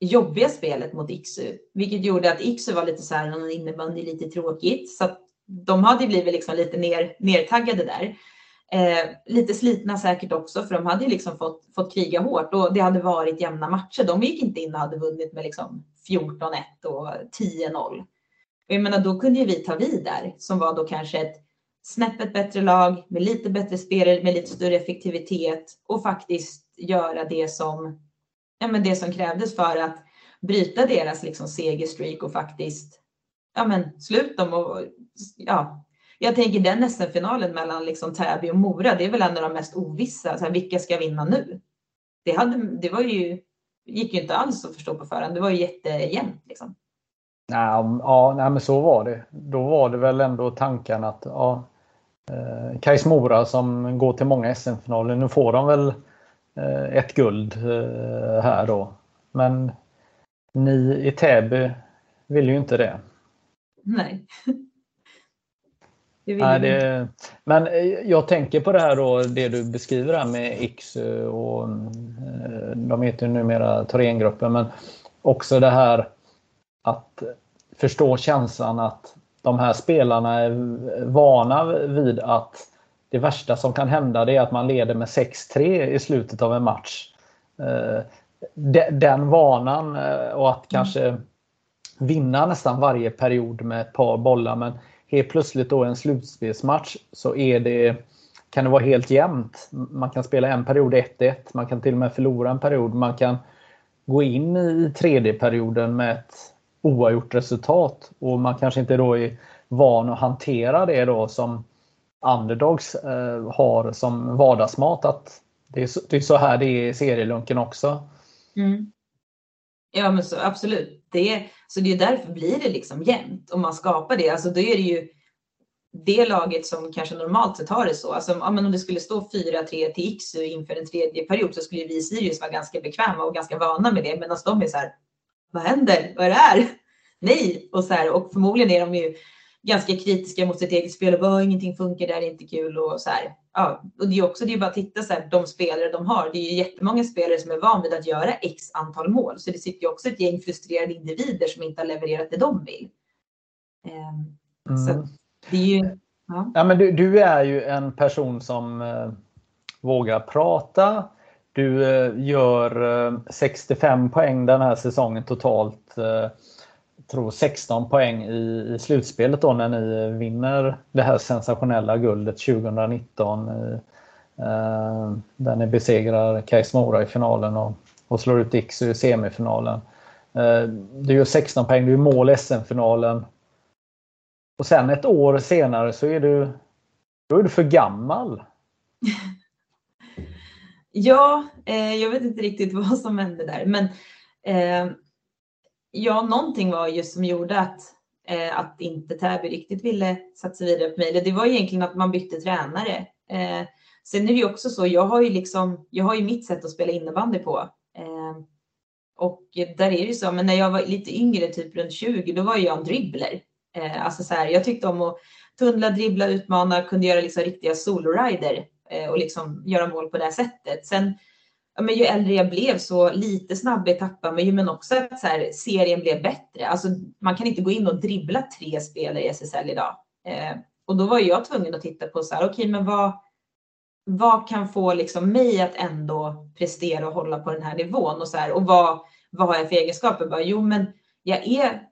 jobbiga spelet mot Iksu, vilket gjorde att Iksu var lite så här, någon innebandy lite tråkigt, så att de hade blivit liksom lite ner, nertaggade där. Eh, lite slitna säkert också, för de hade ju liksom fått, fått kriga hårt och det hade varit jämna matcher. De gick inte in och hade vunnit med liksom 14-1 och 10-0. Jag menar, då kunde ju vi ta vid där, som var då kanske ett snäppet bättre lag med lite bättre spelare, med lite större effektivitet och faktiskt göra det som, ja, men det som krävdes för att bryta deras liksom segerstreak och faktiskt ja, men, slut dem och ja, jag tänker den SM-finalen mellan liksom Täby och Mora, det är väl en av de mest ovissa. Så här, vilka ska vinna nu? Det, hade, det var ju, gick ju inte alls att förstå på förhand. Det var ju jättejämnt. Liksom. Nej, ja, nej, men så var det. Då var det väl ändå tanken att ja, eh, Kais Mora som går till många SM-finaler, nu får de väl eh, ett guld eh, här då. Men ni i Täby vill ju inte det. Nej. Nej, det, men eh, jag tänker på det här då, det du beskriver här med X eh, och eh, de heter ju numera Thorengruppen, men också det här att förstå känslan att de här spelarna är vana vid att det värsta som kan hända det är att man leder med 6-3 i slutet av en match. Den vanan och att kanske vinna nästan varje period med ett par bollar. Men helt plötsligt då en slutspelsmatch så är det, kan det vara helt jämnt. Man kan spela en period 1-1, man kan till och med förlora en period. Man kan gå in i tredje perioden med ett oavgjort resultat och man kanske inte då är van att hantera det då som underdogs eh, har som vardagsmat. Att det, är så, det är så här det är i serielunken också. Mm. Ja men så, absolut. Det, så det är därför blir det liksom jämnt. Om man skapar det, alltså då är det ju det laget som kanske normalt sett har det så. Alltså, ja, men om det skulle stå 4-3 till Iksu inför en tredje period så skulle vi i Sirius vara ganska bekväma och ganska vana med det. Medan de är så här, vad händer? Vad är det här? Nej! Och, så här, och förmodligen är de ju ganska kritiska mot sitt eget spel och bara ingenting funkar, det här är inte kul och så här. Ja, och det är också det är bara att titta så här, de spelare de har. Det är ju jättemånga spelare som är van vid att göra x antal mål, så det sitter ju också ett gäng frustrerade individer som inte har levererat det de vill. Um, mm. Så det är ju. Ja. ja men du, du, är ju en person som eh, vågar prata. Du eh, gör eh, 65 poäng den här säsongen totalt. Tror 16 poäng i, i slutspelet då när ni vinner det här sensationella guldet 2019. I, eh, där ni besegrar Kais Mora i finalen och, och slår ut Dixie i semifinalen. Eh, du gör 16 poäng, du är mål i SM-finalen. Och sen ett år senare så är du, då är du för gammal. ja, eh, jag vet inte riktigt vad som hände där. Men eh, ja, någonting var just som gjorde att Eh, att inte Täby riktigt ville satsa vidare på mig. Det var egentligen att man bytte tränare. Eh, sen är det ju också så, jag har ju liksom, jag har ju mitt sätt att spela innebandy på. Eh, och där är det ju så, men när jag var lite yngre, typ runt 20, då var jag en dribbler. Eh, alltså så här, jag tyckte om att tunnla, dribbla, utmana, kunde göra liksom riktiga solorider eh, och liksom göra mål på det sättet. Sen ja, men ju äldre jag blev så lite snabbare tappade man ju, men också att så här, serien blev bättre. Alltså, man kan inte gå in och dribbla tre spelare i SSL idag. Eh, och då var jag tvungen att titta på så här, okej, okay, men vad, vad kan få liksom mig att ändå prestera och hålla på den här nivån och så här, och vad, vad har jag för egenskaper? Bara, jo, men jag är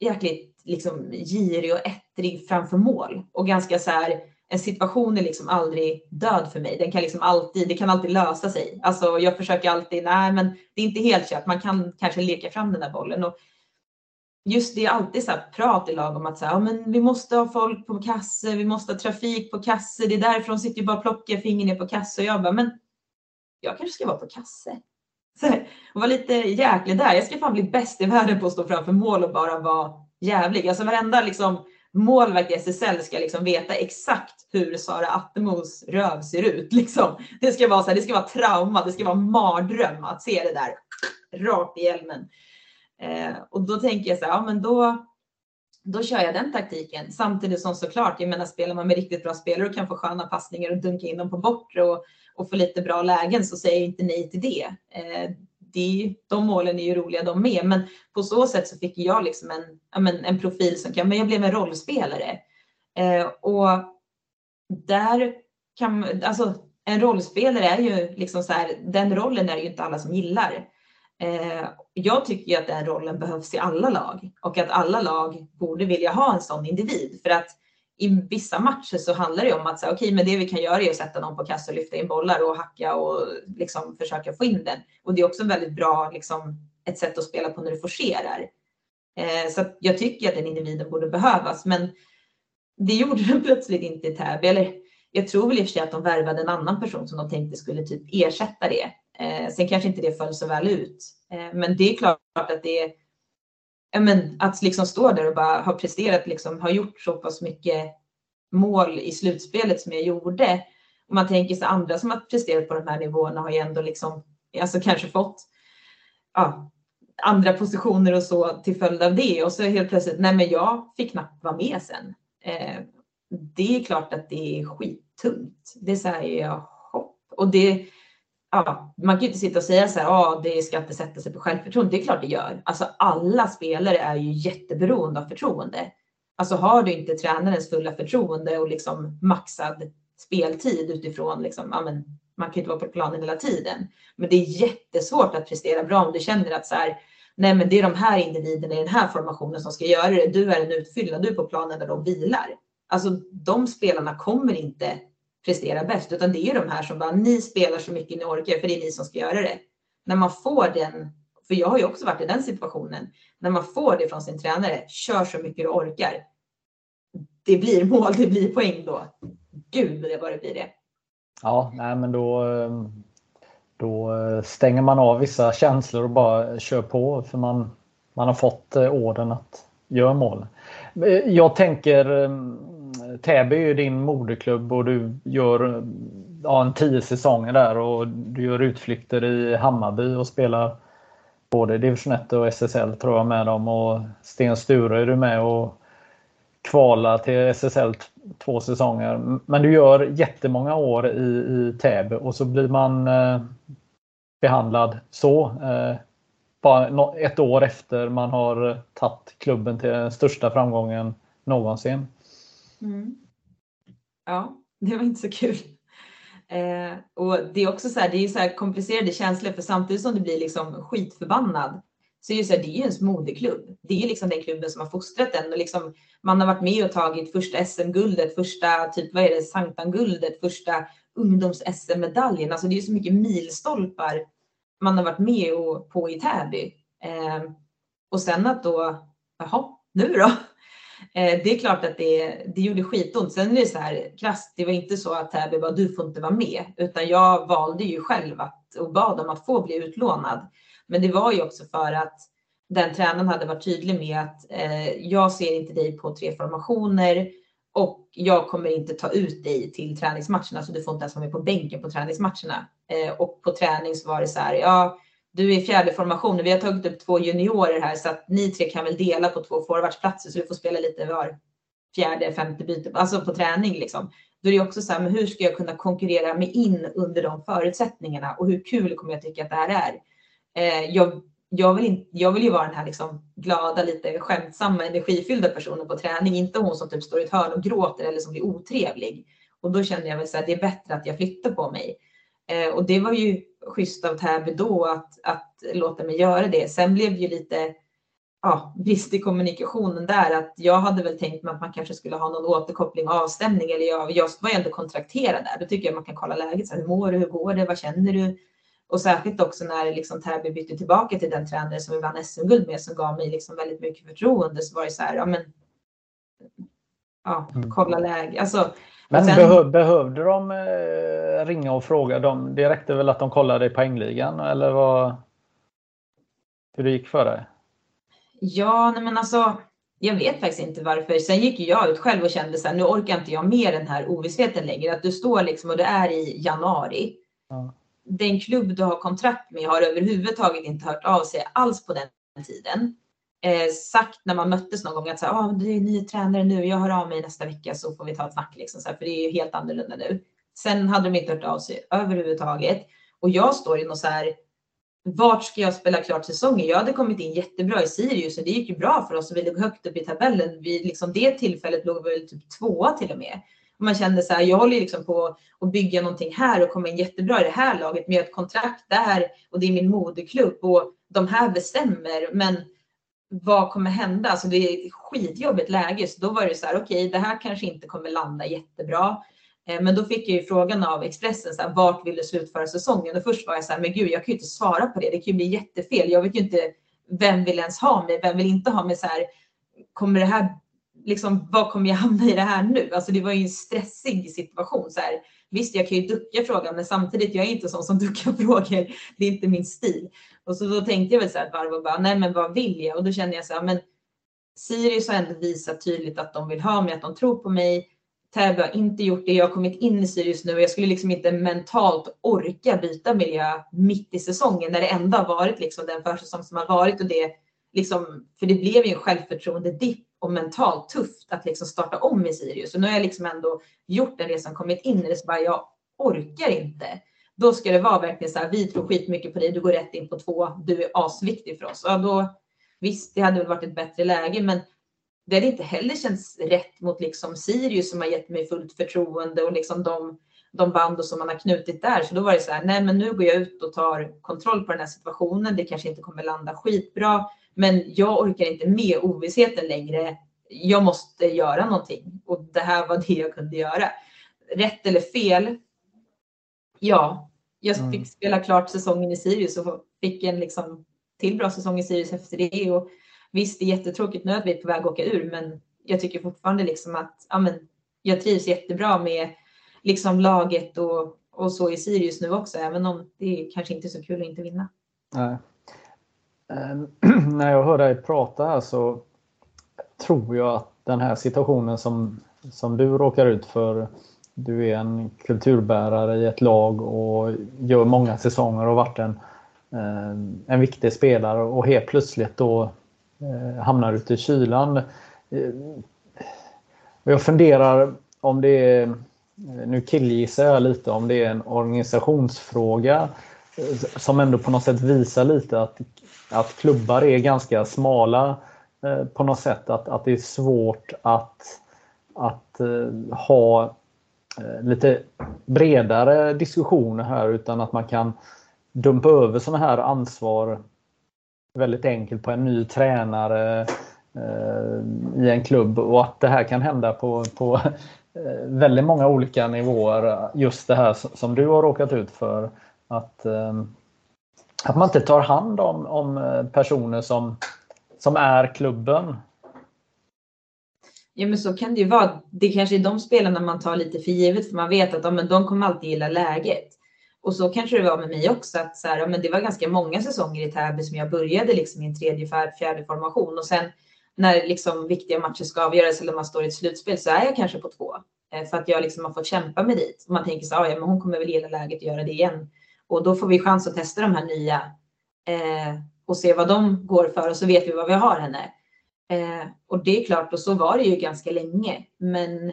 jäkligt liksom girig och ettrig framför mål och ganska så här en situation är liksom aldrig död för mig. Den kan liksom alltid, det kan alltid lösa sig. Alltså jag försöker alltid, nej men det är inte helt kört. Man kan kanske leka fram den där bollen. Och just det är alltid så här prat i lag om att så här, ja, men vi måste ha folk på kasse, vi måste ha trafik på kasse. Det är därför de sitter ju bara och plockar fingret ner på kasse. Och jag bara, men jag kanske ska vara på kasse. Så här, och vara lite jäklig där. Jag ska fan bli bäst i världen på att stå framför mål och bara vara jävlig. Alltså varenda liksom målvakt i SSL ska liksom veta exakt hur Sara Attemos röv ser ut. Liksom. Det, ska vara så här, det ska vara trauma, det ska vara mardröm att se det där rakt i hjälmen. Eh, och då tänker jag så här, ja men då, då kör jag den taktiken. Samtidigt som såklart, jag menar spelar man med riktigt bra spelare och kan få sköna passningar och dunka in dem på bortre och, och få lite bra lägen så säger jag inte nej till det. Eh, det de målen är ju roliga de med, men på så sätt så fick jag liksom en, en profil som kan, men jag blev en rollspelare. Eh, och där kan, alltså en rollspelare är ju liksom så här, den rollen är ju inte alla som gillar. Eh, jag tycker ju att den rollen behövs i alla lag och att alla lag borde vilja ha en sån individ för att i vissa matcher så handlar det om att säga, okej, okay, men det vi kan göra är att sätta någon på kast och lyfta in bollar och hacka och liksom försöka få in den. Och det är också en väldigt bra, liksom, ett sätt att spela på när du forcerar. Eh, så jag tycker att den individen borde behövas, men det gjorde den plötsligt inte i Täby. Eller jag tror väl i och för sig att de värvade en annan person som de tänkte skulle typ ersätta det. Eh, sen kanske inte det föll så väl ut, eh, men det är klart att det är men, att liksom stå där och bara ha presterat, liksom, ha gjort så pass mycket mål i slutspelet som jag gjorde. Och man tänker sig andra som har presterat på de här nivåerna har ju ändå liksom, alltså kanske fått ja, andra positioner och så till följd av det. Och så helt plötsligt, nej men jag fick knappt vara med sen. Eh, det är klart att det är skittungt. Det säger jag hopp. Och det, ja, man kan ju inte sitta och säga så här, ja, det ska inte sätta sig på självförtroende. Det är klart det gör. Alltså alla spelare är ju jätteberoende av förtroende. Alltså har du inte tränarens fulla förtroende och liksom maxad speltid utifrån liksom, ja, men man kan ju inte vara på planen hela tiden. Men det är jättesvårt att prestera bra om du känner att så här, nej, men det är de här individerna i den här formationen som ska göra det. Du är en utfyllnad, du är på planen där de vilar. Alltså de spelarna kommer inte presterar bäst, utan det är ju de här som bara, ni spelar så mycket ni orkar, för det är ni som ska göra det. När man får den, för jag har ju också varit i den situationen, när man får det från sin tränare, kör så mycket du orkar. Det blir mål, det blir poäng då. Gud vad det blir det. Ja, nej men då, då stänger man av vissa känslor och bara kör på för man, man har fått orden att göra mål. Jag tänker Täby är ju din moderklubb och du gör ja, en tio säsonger där och du gör utflykter i Hammarby och spelar både division 1 och SSL tror jag med dem och Sten Sture är du med och kvala till SSL två säsonger. Men du gör jättemånga år i, i Täby och så blir man eh, behandlad så. Eh, bara ett år efter man har eh, tagit klubben till den största framgången någonsin. Mm. Ja, det var inte så kul. Eh, och det är också så här, det är så här komplicerade känslor för samtidigt som du blir liksom skitförbannad så är det, så här, det är ju ens moderklubb. Det är ju liksom den klubben som har fostrat en och liksom, man har varit med och tagit första SM-guldet, första typ, vad är det, Sanktan-guldet, första ungdoms-SM-medaljen. Alltså det är ju så mycket milstolpar man har varit med och, på i Täby. Eh, och sen att då, jaha, nu då? Eh, det är klart att det, det gjorde skitont. Sen är det så här krasst, det var inte så att Täby bara du får inte vara med, utan jag valde ju själv att, och bad om att få bli utlånad. Men det var ju också för att den tränaren hade varit tydlig med att eh, jag ser inte dig på tre formationer och jag kommer inte ta ut dig till träningsmatcherna så du får inte ens vara med på bänken på träningsmatcherna. Eh, och på träning så var det så här, ja, du är fjärde formationen. Vi har tagit upp två juniorer här så att ni tre kan väl dela på två forwardsplatser så du får spela lite var fjärde, femte byte, alltså på träning liksom. Då är det också så här, men hur ska jag kunna konkurrera mig in under de förutsättningarna och hur kul kommer jag tycka att det här är? Eh, jag, jag, vill in, jag vill ju vara den här liksom glada, lite skämtsamma, energifyllda personen på träning, inte hon som typ står i ett hörn och gråter eller som blir otrevlig. Och då känner jag väl så här, det är bättre att jag flyttar på mig. Eh, och det var ju schysst av Täby då att, att låta mig göra det. Sen blev ju lite ja, brist i kommunikationen där. Att jag hade väl tänkt mig att man kanske skulle ha någon återkoppling avstämning. Eller jag, jag var ju ändå kontrakterad där. Då tycker jag man kan kolla läget. Så här, hur mår du? Hur går det? Vad känner du? Och särskilt också när liksom Täby bytte tillbaka till den tränare som vi vann SM-guld med som gav mig liksom väldigt mycket förtroende så var det så här, ja men ja, mm. kolla läge. Alltså, men sen, behöv, behövde de eh, ringa och fråga dem? Det räckte väl att de kollade i poängligan eller vad? Hur det gick för dig? Ja, nej men alltså jag vet faktiskt inte varför. Sen gick jag ut själv och kände så här, nu orkar inte jag med den här ovissheten längre. Att du står liksom och det är i januari. Ja den klubb du har kontrakt med har överhuvudtaget inte hört av sig alls på den tiden. Eh, sagt när man möttes någon gång att så här, ah, det är ny tränare nu, jag hör av mig nästa vecka så får vi ta ett snack. Liksom, så här, för det är ju helt annorlunda nu. Sen hade de inte hört av sig överhuvudtaget. Och jag står i något så här, vart ska jag spela klart säsongen? Jag hade kommit in jättebra i Sirius och det gick ju bra för oss och vi låg högt upp i tabellen. Vid liksom det tillfället låg vi väl typ tvåa till och med Och man kände så här, jag håller liksom på att bygga någonting här och komma in jättebra i det här laget, men jag har ett kontrakt där och det är min moderklubb och de här bestämmer. Men vad kommer hända? Alltså det är ett skitjobbigt läge. Så då var det så här, okej, okay, det här kanske inte kommer landa jättebra. Eh, men då fick jag ju frågan av Expressen, så här, vart vill du slutföra säsongen? Och först var jag så här, men gud, jag kan ju inte svara på det. Det kan ju bli jättefel. Jag vet ju inte vem vill ens ha mig? Vem vill inte ha mig? Så här, kommer det här liksom, vad kommer jag hamna i det här nu? Alltså det var ju en stressig situation. Så här, visst, jag kan ju ducka frågan, men samtidigt, jag är inte sån som duckar frågor. Det är inte min stil. Och så då tänkte jag väl så här ett varv och bara, nej men vad vill jag? Och då kände jag så här, men Sirius har ändå visat tydligt att de vill ha mig, att de tror på mig. Täby har inte gjort det. Jag har kommit in i Sirius nu och jag skulle liksom inte mentalt orka byta miljö mitt i säsongen när det ändå har varit liksom den försäsong som har varit och det liksom, för det blev ju en självförtroende-dipp och mentalt tufft att liksom starta om i Sirius. Och nu har jag liksom ändå gjort den resan, kommit in i det, så bara jag orkar inte. Då ska det vara verkligen så här, vi tror skitmycket på dig, du går rätt in på två, du är asviktig för oss. Ja, då, visst, det hade väl varit ett bättre läge, men det hade inte heller känts rätt mot liksom Sirius som har gett mig fullt förtroende och liksom de, de band som man har knutit där. Så då var det så här, nej men nu går jag ut och tar kontroll på den här situationen. Det kanske inte kommer landa skitbra, men jag orkar inte med ovissheten längre. Jag måste göra någonting och det här var det jag kunde göra. Rätt eller fel? Ja, jag mm. fick mm. spela klart säsongen i Sirius och fick en liksom till bra säsong i Sirius efter det. Och visst, det är jättetråkigt nu att vi är på väg att åka ur, men jag tycker fortfarande liksom att ja, men, jag trivs jättebra med liksom laget och, och så i Sirius nu också, även om det kanske inte är så kul att inte vinna. Nej. Ehm, när jag hör dig prata här så tror jag att den här situationen som, som du råkar ut för du är en kulturbärare i ett lag och gör många säsonger och varit en, eh, en viktig spelare och helt plötsligt då hamnar hamnar ute i kylan. Eh, jag funderar om det är, nu killgissar jag lite, om det är en organisationsfråga som ändå på något sätt visar lite att att klubbar är ganska smala på något sätt. Att, att det är svårt att, att ha Eh, lite bredare diskussioner här utan att man kan dumpa över sådana här ansvar väldigt enkelt på en ny tränare eh, i en klubb och att det här kan hända på, på eh, väldigt många olika nivåer. Just det här som du har råkat ut för. Att att man inte tar hand om, om personer som, som är klubben. Ja men så kan det ju vara. Det kanske är de spelarna man tar lite för givet för man vet att ja, men de kommer alltid gilla läget. Och så kanske det var med mig också, att så här, men det var ganska många säsonger i Täby som jag började liksom i en tredje, fjärde formation och sen när liksom viktiga matcher ska avgöras eller man står i ett slutspel så är jag kanske på två. Eh, för att jag liksom har fått kämpa mig dit. Och man tänker så ah, ja, men hon kommer väl gilla läget och göra det igen. Och då får vi chans att testa de här nya eh, och se vad de går för och så vet vi vad vi har henne. Eh, och det är klart, och så var det ju ganska länge. Men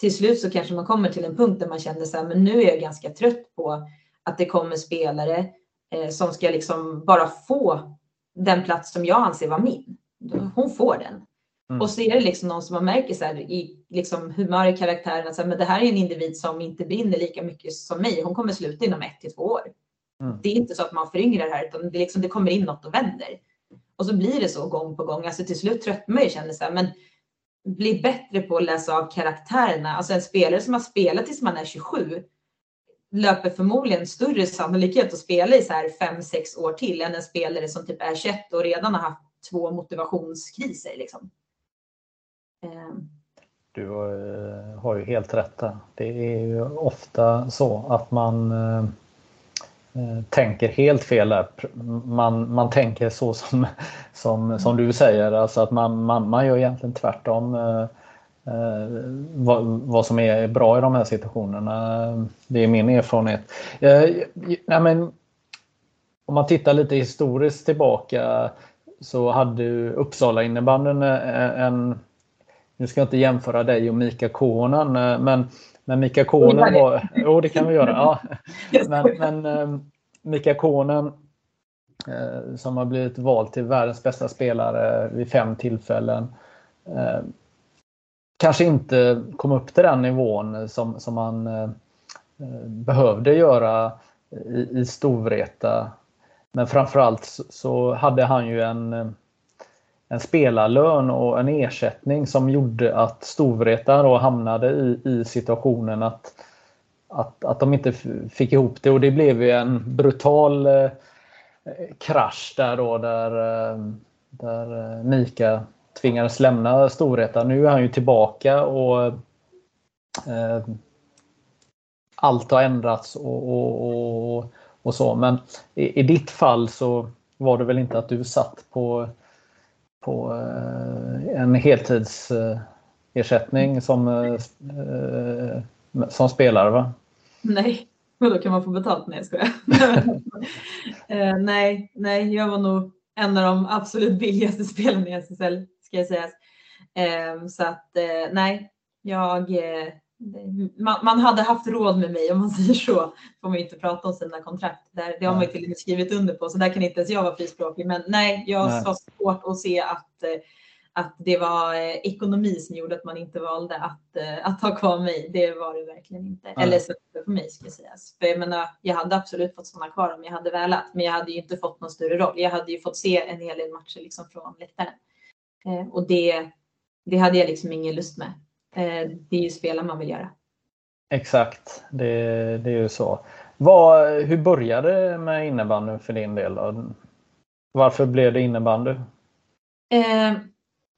till slut så kanske man kommer till en punkt där man känner så här, men nu är jag ganska trött på att det kommer spelare eh, som ska liksom bara få den plats som jag anser var min. Hon får den. Mm. Och så är det liksom någon som man märker så här, i liksom humör i karaktären att men det här är en individ som inte brinner lika mycket som mig. Hon kommer sluta inom ett till två år. Mm. Det är inte så att man föryngrar här utan det, liksom, det kommer in något och vänder. Och så blir det så gång på gång. Alltså till slut tröttnar man ju känner så här, men bli bättre på att läsa av karaktärerna. Alltså en spelare som har spelat tills man är 27 löper förmodligen större sannolikhet att spela i så här 5-6 år till än en spelare som typ är 21 och redan har haft två motivationskriser. Liksom. Eh. Du eh, har ju helt rätt där. Det är ju ofta så att man eh, Eh, tänker helt fel där. Man, man tänker så som, som, som du säger, alltså att man, man, man gör egentligen tvärtom. Eh, eh, vad, vad som är bra i de här situationerna. Det är min erfarenhet. nej men, om man tittar lite historiskt tillbaka så hade Uppsala innebanden en nu ska jag inte jämföra dig och Mika Kohonen, men, men Mika Konen var... Jo, det kan vi göra. Ja. Men, men eh, Mika Konen eh, som har blivit vald till världens bästa spelare vid fem tillfällen kanske inte kom upp till den nivån som, som man behövde göra i, i Storvreta. Men framförallt så hade han ju en en spelarlön och en ersättning som gjorde att Storvreta då hamnade i, i situationen att, att, att de inte fick ihop det och det blev ju en brutal eh, krasch där då där, eh, där eh, Mika tvingades lämna Storvreta. Nu är han ju tillbaka och eh, allt har ändrats och, och, och, och så men i, i ditt fall så var det väl inte att du satt på på eh, en heltidsersättning som, eh, eh, som spelare va? Nej, men då kan man få betalt? Nej, jag skojar. Nej, nej, jag var nog en av de absolut billigaste spelarna i SSL ska jag säga. Så att nej, jag man, man, hade haft råd med mig om man säger så. får man ju inte prata om sina kontrakt. Där, det har man ju till och med skrivit under på, så där kan inte ens jag vara frispråkig. Men nej, jag har svårt att se att, eh, att det var eh, ekonomi som gjorde att man inte valde att, eh, att ha kvar mig. Det var det verkligen inte. Nej. Eller så för mig ska sägas. För jag menar, jag hade absolut fått stanna kvar om jag hade velat, men jag hade ju inte fått någon större roll. Jag hade ju fått se en hel del matcher liksom från läktaren. Och det, det hade jag liksom ingen lust med. Eh, det är ju spela man vill göra. Exakt, det, det är ju så. Vad, hur började det med innebandy för din del? Då? Varför blev det innebandy? Eh,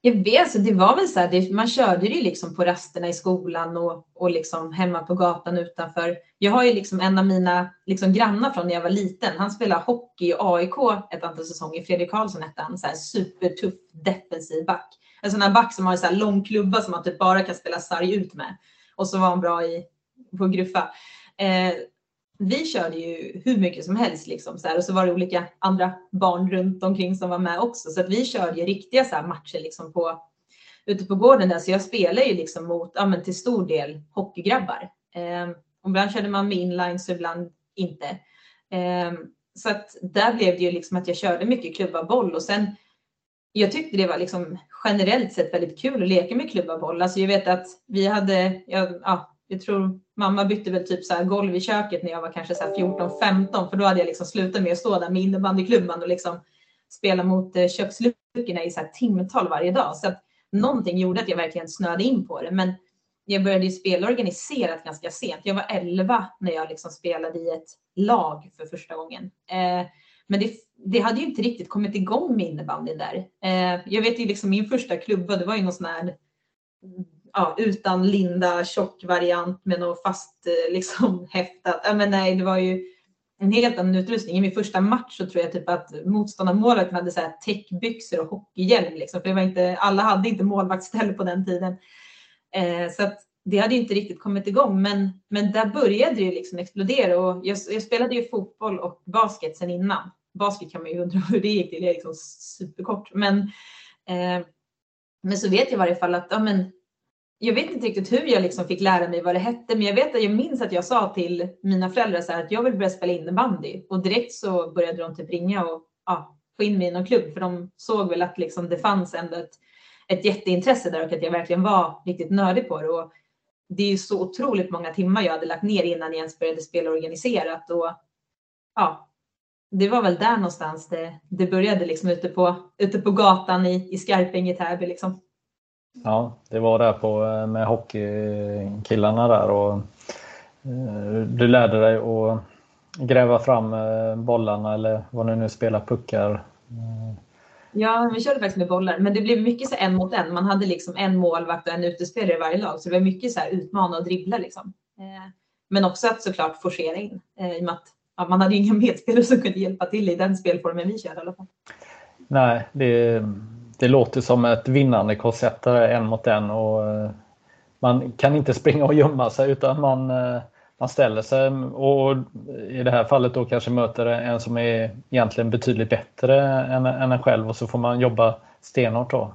jag vet, alltså det var väl så här, det, man körde det ju liksom på rasterna i skolan och, och liksom hemma på gatan utanför. Jag har ju liksom en av mina liksom grannar från när jag var liten. Han spelade hockey i AIK ett antal säsonger. Fredrik Karlsson hette han. Så här supertuff defensiv back en sån här back som har en sån här lång klubba som man typ bara kan spela sarg ut med. Och så var han bra i, på gruffa. Eh, vi körde ju hur mycket som helst liksom så här, och så var det olika andra barn runt omkring som var med också. Så att vi körde ju riktiga så här matcher liksom på, ute på gården där. Så jag spelar ju liksom mot, ja men till stor del hockeygrabbar. Eh, ibland körde man med inlines och ibland inte. Eh, så att där blev det ju liksom att jag körde mycket klubba boll och sen jag tyckte det var liksom generellt sett väldigt kul att leka med klubba boll. Alltså jag vet att vi hade, jag, ja, jag tror mamma bytte väl typ så här golv i köket när jag var kanske 14-15 för då hade jag liksom slutat med att stå där med innebandyklubban och liksom spela mot eh, köksluckorna i så här timtal varje dag. Så att någonting gjorde att jag verkligen snöade in på det. Men jag började ju spela organiserat ganska sent. Jag var 11 när jag liksom spelade i ett lag för första gången. Eh, men det det hade ju inte riktigt kommit igång med innebandyn där. Eh, jag vet ju liksom min första klubba, det var ju någon sån här ja, utan linda tjock variant med något fast eh, liksom häftat. Ja, men nej, det var ju en helt annan utrustning. I min första match så tror jag typ att motståndarmålet hade så här täckbyxor och hockeyhjälm. Liksom, för det var inte, alla hade inte målvaktsställ på den tiden. Eh, så att det hade inte riktigt kommit igång. Men, men där började det ju liksom explodera. Och jag, jag spelade ju fotboll och basket sen innan. Basket kan man ju undra hur det gick till. Det är liksom superkort. Men, eh, men så vet jag i varje fall att ja, men, jag vet inte riktigt hur jag liksom fick lära mig vad det hette, men jag vet att jag minns att jag sa till mina föräldrar så här att jag vill börja spela innebandy och direkt så började de typ ringa och ja, få in mig i någon klubb för de såg väl att liksom det fanns ändå ett, ett jätteintresse där och att jag verkligen var riktigt nördig på det. Och det är ju så otroligt många timmar jag hade lagt ner innan jag ens började spela organiserat och ja, det var väl där någonstans det, det började liksom ute på, ute på gatan i, i Skarpänge, Täby liksom. Ja, det var där på, eh, med hockeykillarna där och eh, du lärde dig att gräva fram eh, bollarna eller vad ni nu spelar, puckar. Ja, vi körde faktiskt med bollar, men det blev mycket så en mot en. Man hade liksom en målvakt och en utespelare i varje lag, så det var mycket så här utmana och dribbla liksom. Men också att såklart forcera in i och med att ja, man hade inga medspelare som kunde hjälpa till i den spelformen vi körde i alla fall. Nej, det det låter som ett vinnande koncept en mot en och eh, man kan inte springa och gömma sig utan man, eh, man ställer sig och i det här fallet då kanske möter en som är egentligen betydligt bättre än, än en själv och så får man jobba stenhårt då.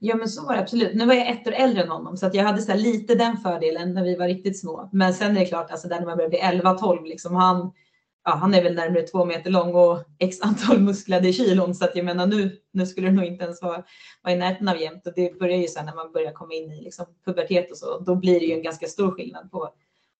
Ja men så var det absolut. Nu var jag ett år äldre än honom så att jag hade så lite den fördelen när vi var riktigt små. Men sen är det klart, alltså där när man börjar bli 11-12, liksom, han, ja, han är väl närmare två meter lång och x antal musklade kilon. Så att jag menar nu, nu skulle det nog inte ens vara, vara i närheten av jämnt. Och det börjar ju sen när man börjar komma in i liksom pubertet och så. Då blir det ju en ganska stor skillnad på,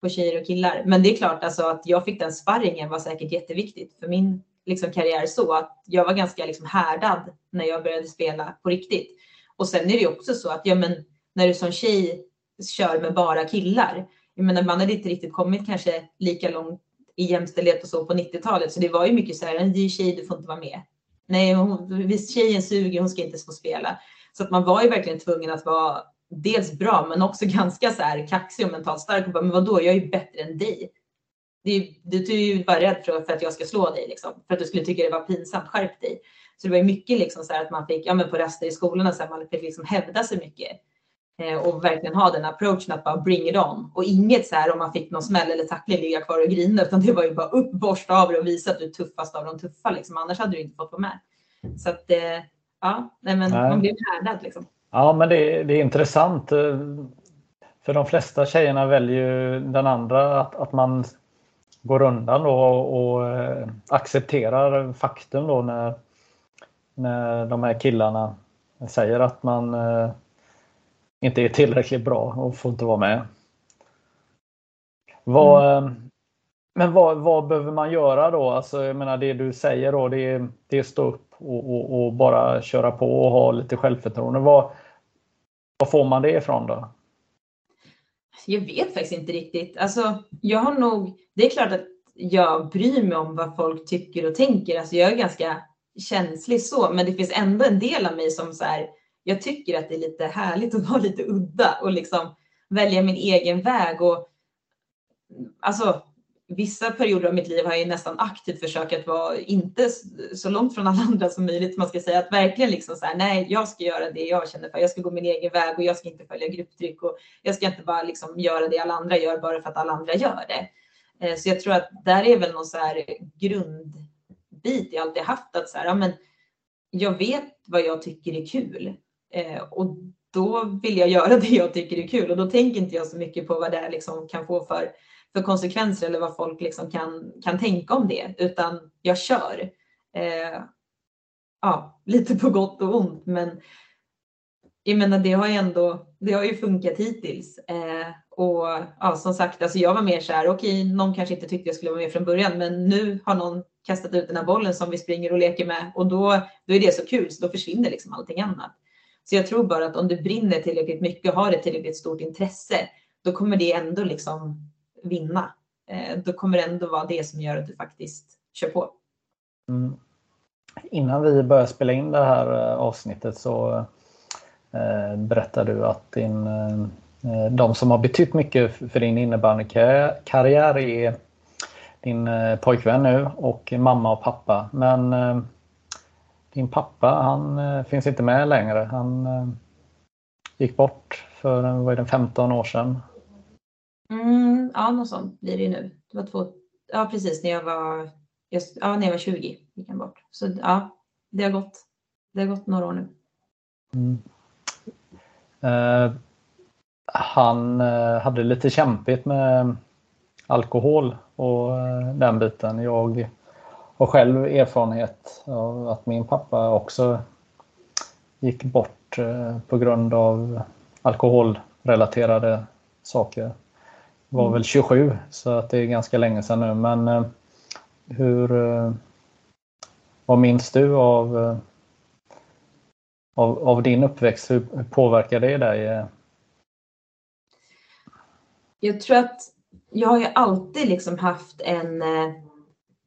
på tjejer och killar. Men det är klart alltså att jag fick den sparringen var säkert jätteviktigt för min liksom, karriär så att jag var ganska liksom, härdad när jag började spela på riktigt. Och sen är det ju också så att ja, men, när du som tjej kör med bara killar. Jag menar, man hade inte riktigt kommit kanske lika långt i jämställdhet och så på 90-talet. Så det var ju mycket så här, det är tjej, du får inte vara med. Nej, hon, visst tjejen suger, hon ska inte få spela. Så att man var ju verkligen tvungen att vara dels bra, men också ganska så här kaxig och mentalt stark. Och bara, men vadå, jag är ju bättre än dig. du, du är ju bara rädd för, för att jag ska slå dig, liksom, för att du skulle tycka det var pinsamt. Skärp dig. Så det var ju mycket liksom så att man fick, ja men på raster i skolorna, så här, man fick liksom hävda sig mycket. Eh, och verkligen ha den approachen att bara bring it on. Och inget så här om man fick någon smäll eller tackling ligga kvar och grina, utan det var ju bara upp, borsta av det och visa att du är tuffast av de tuffa. Liksom. Annars hade du inte fått vara med. Så att, eh, ja, nej, men nej. man blev härdad liksom. Ja, men det, det, är intressant. Eh, för de flesta tjejerna väljer den andra, att, att man går undan då och, och accepterar faktum då när, när de här killarna säger att man inte är tillräckligt bra och får inte vara med. Vad, mm. Men vad, vad, behöver man göra då? Alltså, jag menar det du säger då, det är, det är stå upp och, och, och, bara köra på och ha lite självförtroende. Vad, vad får man det ifrån då? Jag vet faktiskt inte riktigt. Alltså, jag har nog, det är klart att jag bryr mig om vad folk tycker och tänker. Alltså, jag är ganska känslig så, men det finns ändå en del av mig som så här, jag tycker att det är lite härligt att vara lite udda och liksom välja min egen väg. Och, alltså, vissa perioder av mitt liv har jag nästan aktivt försökt att vara inte så långt från alla andra som möjligt. Man ska säga att verkligen liksom så här, nej, jag ska göra det jag känner för. Jag ska gå min egen väg och jag ska inte följa grupptryck och jag ska inte bara liksom göra det alla andra gör bara för att alla andra gör det. Eh, så jag tror att där är väl någon så här grund bit jag alltid haft att så här, ja, men jag vet vad jag tycker är kul. Eh, och då vill jag göra det jag tycker är kul. Och då tänker inte jag så mycket på vad det liksom kan få för, för konsekvenser eller vad folk liksom kan, kan tänka om det, utan jag kör. Eh, ja, lite på gott och ont, men jag menar, det har ju ändå det har ju funkat hittills. Eh, och ja, som sagt, alltså jag var mer så här, okej, okay, någon kanske inte tyckte jag skulle vara med från början, men nu har någon kastat ut den här bollen som vi springer och leker med och då, då är det så kul så då försvinner liksom allting annat. Så jag tror bara att om du brinner tillräckligt mycket och har ett tillräckligt stort intresse, då kommer det ändå liksom vinna. Eh, då kommer det ändå vara det som gör att du faktiskt kör på. Mm. Innan vi börjar spela in det här eh, avsnittet så eh, berättar du att din, eh, eh de som har betytt mycket för din innebandykarriär är din eh, pojkvän nu och mamma och pappa. Men eh, din pappa han eh, finns inte med längre. Han gick bort för vad är det, 15 år sedan. Mm, ja, något sånt blir det nu. Det var två, ja, precis när jag var, just, ja, när jag var 20 gick han bort. Så ja, det har gått, det har gått några år nu. Mm. Uh, han hade lite kämpigt med alkohol och uh, den biten. Jag har själv erfarenhet av att min pappa också gick bort på grund av alkoholrelaterade saker var mm. väl 27 så att det är ganska länge sedan nu. Men eh, hur, eh, vad minns du av, eh, av, av din uppväxt? Hur påverkar det dig? Jag tror att jag har ju alltid liksom haft en, eh,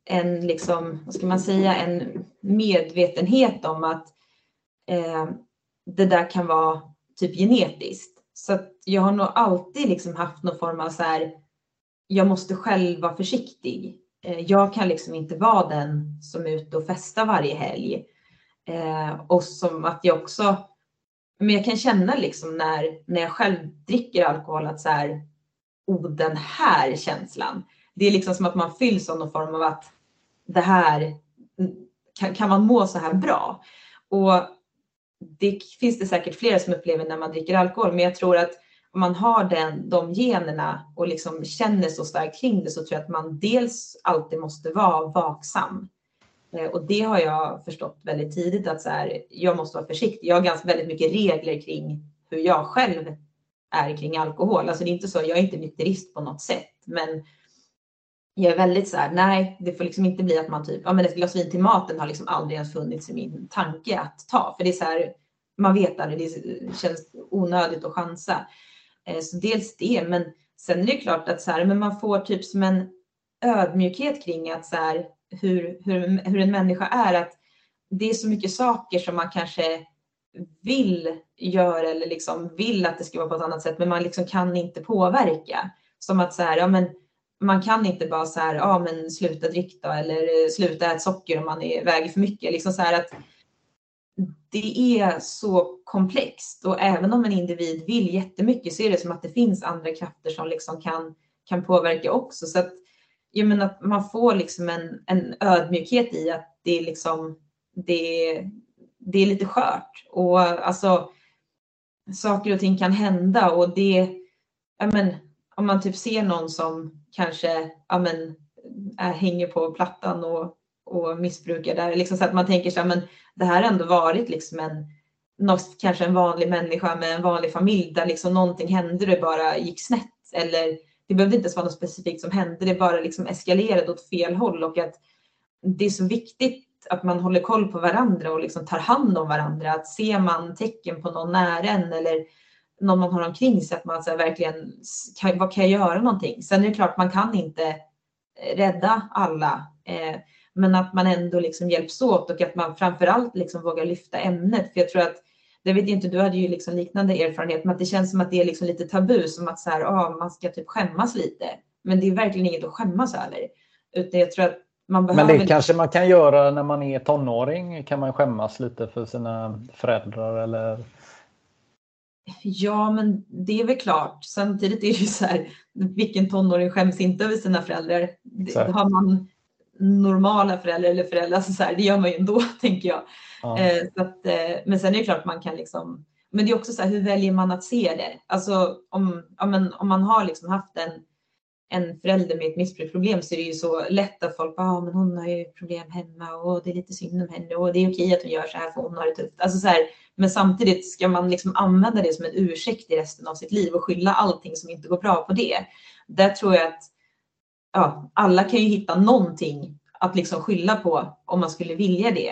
en liksom, vad ska man säga, en medvetenhet om att eh, det där kan vara typ genetiskt. Så att jag har nog alltid liksom haft någon form av så här, jag måste själv vara försiktig. Eh, jag kan liksom inte vara den som är ute och festar varje helg. Eh, och som att jag också, men jag kan känna liksom när, när jag själv dricker alkohol att så här, oh den här känslan. Det är liksom som att man fylls av någon form av att det här, kan, kan man må så här bra? Och det finns det säkert flera som upplever när man dricker alkohol, men jag tror att om man har den, de generna och liksom känner så starkt kring det så tror jag att man dels alltid måste vara vaksam. Eh, och det har jag förstått väldigt tidigt att så här, jag måste vara försiktig. Jag har ganska väldigt mycket regler kring hur jag själv är kring alkohol. Alltså det är inte så, jag är inte nykterist på något sätt, men jag är väldigt så här, nej, det får liksom inte bli att man typ, ja men ett glas vin till maten har liksom aldrig ens funnits i min tanke att ta. För det är så här, man vet aldrig, det känns onödigt att chansa. Eh, så dels det, men sen är det klart att så här, men man får typ som en ödmjukhet kring att så här, hur, hur, hur en människa är. Att det är så mycket saker som man kanske vill göra eller liksom vill att det ska vara på ett annat sätt, men man liksom kan inte påverka. Som att så här, ja men man kan inte bara så här, ja men sluta dricka eller sluta äta socker om man är, väger för mycket. Liksom så här att det är så komplext och även om en individ vill jättemycket så är det som att det finns andra krafter som liksom kan, kan påverka också. Så att, jag menar, att man får liksom en, en ödmjukhet i att det är, liksom, det, det är lite skört. Och alltså, saker och ting kan hända och det, ja men, om man typ ser någon som kanske ja men, är, hänger på plattan och, och missbrukar där, liksom så att man tänker så här, men det här har ändå varit liksom en, något, kanske en vanlig människa med en vanlig familj där liksom någonting hände och det bara gick snett. Eller det behövde inte ens vara något specifikt som hände, det bara liksom eskalerade åt fel håll och att det är så viktigt att man håller koll på varandra och liksom tar hand om varandra. Att ser man tecken på någon nära en eller någon man har omkring sig, att man så verkligen, kan, vad kan jag göra någonting? Sen är det klart, man kan inte eh, rädda alla. Eh, men att man ändå liksom hjälps åt och att man framförallt liksom vågar lyfta ämnet. För jag tror att, det vet inte, du hade ju liksom liknande erfarenhet, men att det känns som att det är liksom lite tabu, som att så här, ah, man ska typ skämmas lite. Men det är verkligen inget att skämmas över. Utan jag tror att man behöver... Men det kanske man kan göra när man är tonåring? Kan man skämmas lite för sina föräldrar eller? Ja, men det är väl klart. Samtidigt är det ju så här, vilken tonåring skäms inte över sina föräldrar? Det, har man normala föräldrar eller föräldrar, alltså så här, det gör man ju ändå, tänker jag. Ja. Eh, så att, eh, men sen är det klart man kan liksom, men det är också så här, hur väljer man att se det? Alltså om, ja, men, om man har liksom haft en, en förälder med ett missbruksproblem så är det ju så lätt att folk bara, ah, men hon har ju problem hemma och det är lite synd om henne och det är okej att hon gör så här för hon har det tufft. Alltså så här, men samtidigt ska man liksom använda det som en ursäkt i resten av sitt liv och skylla allting som inte går bra på det. Där tror jag att ja, alla kan ju hitta någonting att liksom skylla på om man skulle vilja det.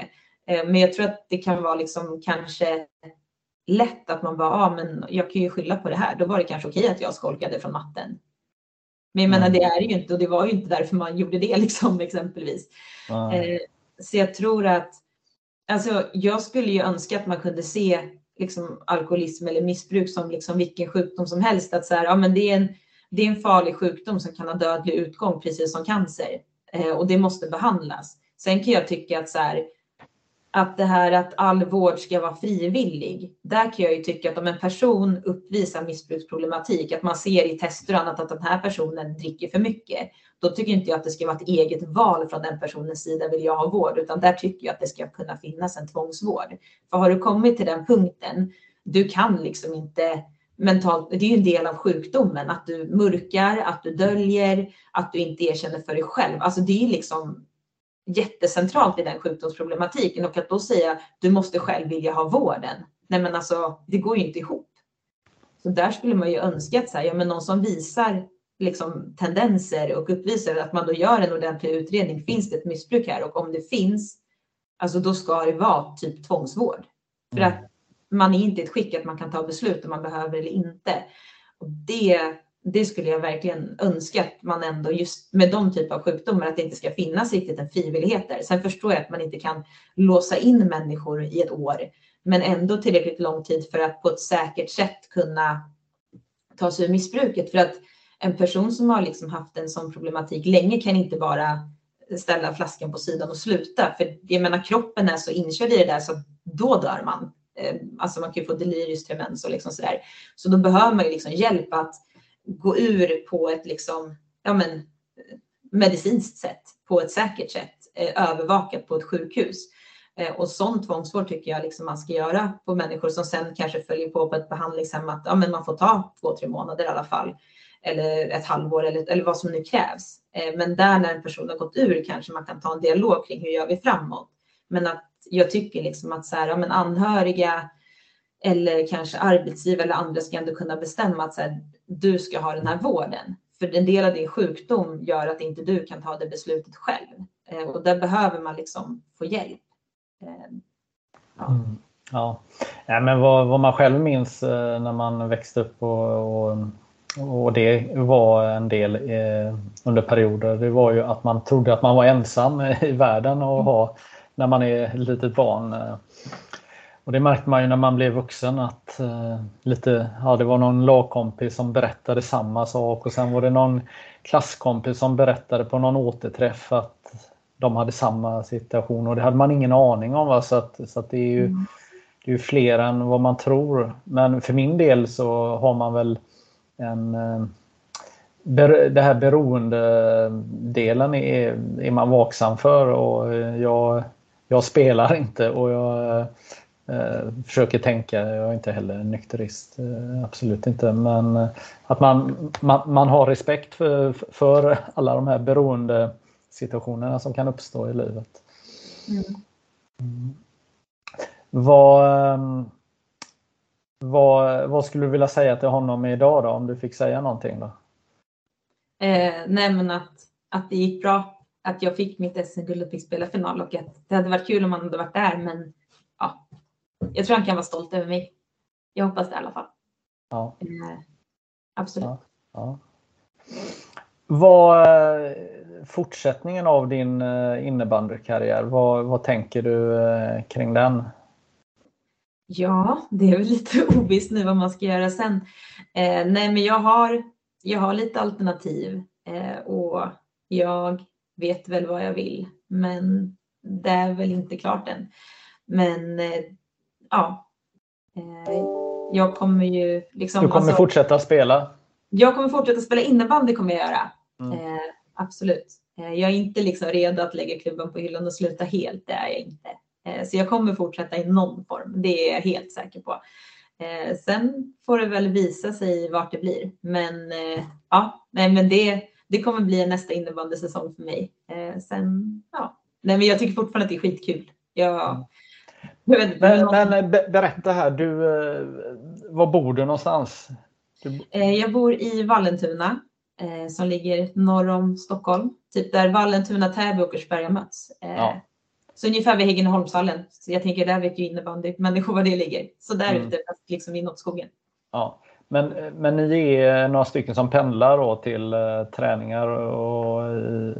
Eh, men jag tror att det kan vara liksom kanske lätt att man bara, ja men jag kan ju skylla på det här. Då var det kanske okej att jag skolkade från matten. Men jag menar, mm. det är det ju inte och det var ju inte därför man gjorde det liksom exempelvis. Mm. Så jag tror att, alltså jag skulle ju önska att man kunde se liksom alkoholism eller missbruk som liksom vilken sjukdom som helst. Att så här, ja men det är en det är en farlig sjukdom som kan ha dödlig utgång, precis som cancer. eh, och det måste behandlas. Sen kan jag tycka att så här, att det här att all vård ska vara frivillig. Där kan jag ju tycka att om en person uppvisar missbruksproblematik, att man ser i tester och annat att den här personen dricker för mycket, då tycker inte jag att det ska vara ett eget val från den personens sida, vill jag ha vård, utan där tycker jag att det ska kunna finnas en tvångsvård. För har du kommit till den punkten, du kan liksom inte mentalt, det är ju en del av sjukdomen, att du mörkar, att du döljer, att du inte erkänner för dig själv. Alltså det är liksom jättecentralt i den sjukdomsproblematiken och att då säga du måste själv vilja ha vården. Nej men alltså det går ju inte ihop. Så där skulle man ju önska att så här, ja, men någon som visar liksom tendenser och uppvisar att man då gör en ordentlig utredning. Finns det ett missbruk här? Och om det finns, alltså då ska det vara typ tvångsvård. För att man är inte i ett skick att man kan ta beslut om man behöver eller inte. Och det, det skulle jag verkligen önska att man ändå just med de typer av sjukdomar att det inte ska finnas riktigt en frivillighet där. Sen förstår jag att man inte kan låsa in människor i ett år, men ändå tillräckligt lång tid för att på ett säkert sätt kunna ta sig ur missbruket. För att en person som har liksom haft en sån problematik länge kan inte bara ställa flaskan på sidan och sluta. För jag menar kroppen är så inkörd i det där så då dör man. Eh, alltså man kan ju få delirius tremens och liksom sådär. Så då behöver man ju liksom hjälp att gå ur på ett liksom, ja men, medicinskt sätt, på ett säkert sätt, eh, övervakat på ett sjukhus. Eh, och sån tvångsvård tycker jag liksom man ska göra på människor som sen kanske följer på på ett behandlingshem att ja, men man får ta två, tre månader i alla fall eller ett halvår eller, eller vad som nu krävs. Eh, men där när en person har gått ur kanske man kan ta en dialog kring hur gör vi framåt. Men att jag tycker liksom att så här, ja, men anhöriga eller kanske arbetsgivare eller andra ska ändå kunna bestämma att så här, du ska ha den här vården. För en del av din sjukdom gör att inte du kan ta det beslutet själv. Eh, och där behöver man liksom få hjälp. Eh, ja. Mm. Ja. ja, men vad, vad, man själv minns eh, när man växte upp och, och, och det var en del eh, under perioder, det var ju att man trodde att man var ensam i världen och ha när man är litet barn. Eh. Och det märkte man ju när man blev vuxen att eh, lite, ja, det var någon lagkompis som berättade samma sak och sen var det någon klasskompis som berättade på någon återträff att de hade samma situation och det hade man ingen aning om. Va? Så, att, så att det är ju mm. det är fler än vad man tror. Men för min del så har man väl en eh, det här beroendedelen är, är man vaksam för och jag jag spelar inte och jag eh, försöker tänka. Jag är inte heller nykterist, eh, absolut inte. Men eh, att man, man, man har respekt för, för alla de här beroende situationerna som kan uppstå i livet. Mm. Mm. Vad, ehm, vad, vad skulle du vilja säga till honom idag då, om du fick säga någonting? Då? Eh, nej men att, att det gick bra att jag fick mitt SM-guld och fick spela final och att det hade varit kul om han hade varit där. Men jag tror han kan vara stolt över mig. Jag hoppas det i alla fall. Ja. Eh, absolut. Ja, ja. Vad eh, fortsättningen av din eh, innebandykarriär, vad, vad tänker du kring den? Ja, det är väl lite ovisst nu vad man ska göra sen. Eh, nej, men jag har, jag har lite alternativ eh, och jag vet väl vad jag vill, men det är väl inte klart än. Men eh, ja, eh, jag kommer ju liksom. Du kommer alltså, fortsätta spela? Jag kommer fortsätta spela innebandy kommer jag göra. Mm. Eh, absolut. Eh, jag är inte liksom redo att lägga klubban på hyllan och sluta helt. Det är jag inte. Eh, så jag kommer fortsätta i någon form. Det är jag helt säker på. Eh, sen får det väl visa sig vart det blir. Men ja, nej, men det det kommer bli nästa innebandysäsong för mig. Eh, sen, ja. Nej, men jag tycker fortfarande att det är skitkul. Jag, mm. Men, men berätta här, du, eh, var bor du någonstans? Du... Eh, jag bor i Vallentuna eh, som ligger norr om Stockholm. Typ där Vallentuna, Täby och Åkersberga möts. Eh, ja. Så ungefär vid Häggenholmshallen. Så jag tänker där vet ju innebandy människor var det ligger. Så där mm. ute, liksom inåt skogen. Ja. Men, men ni är några stycken som pendlar då till uh, träningar och i,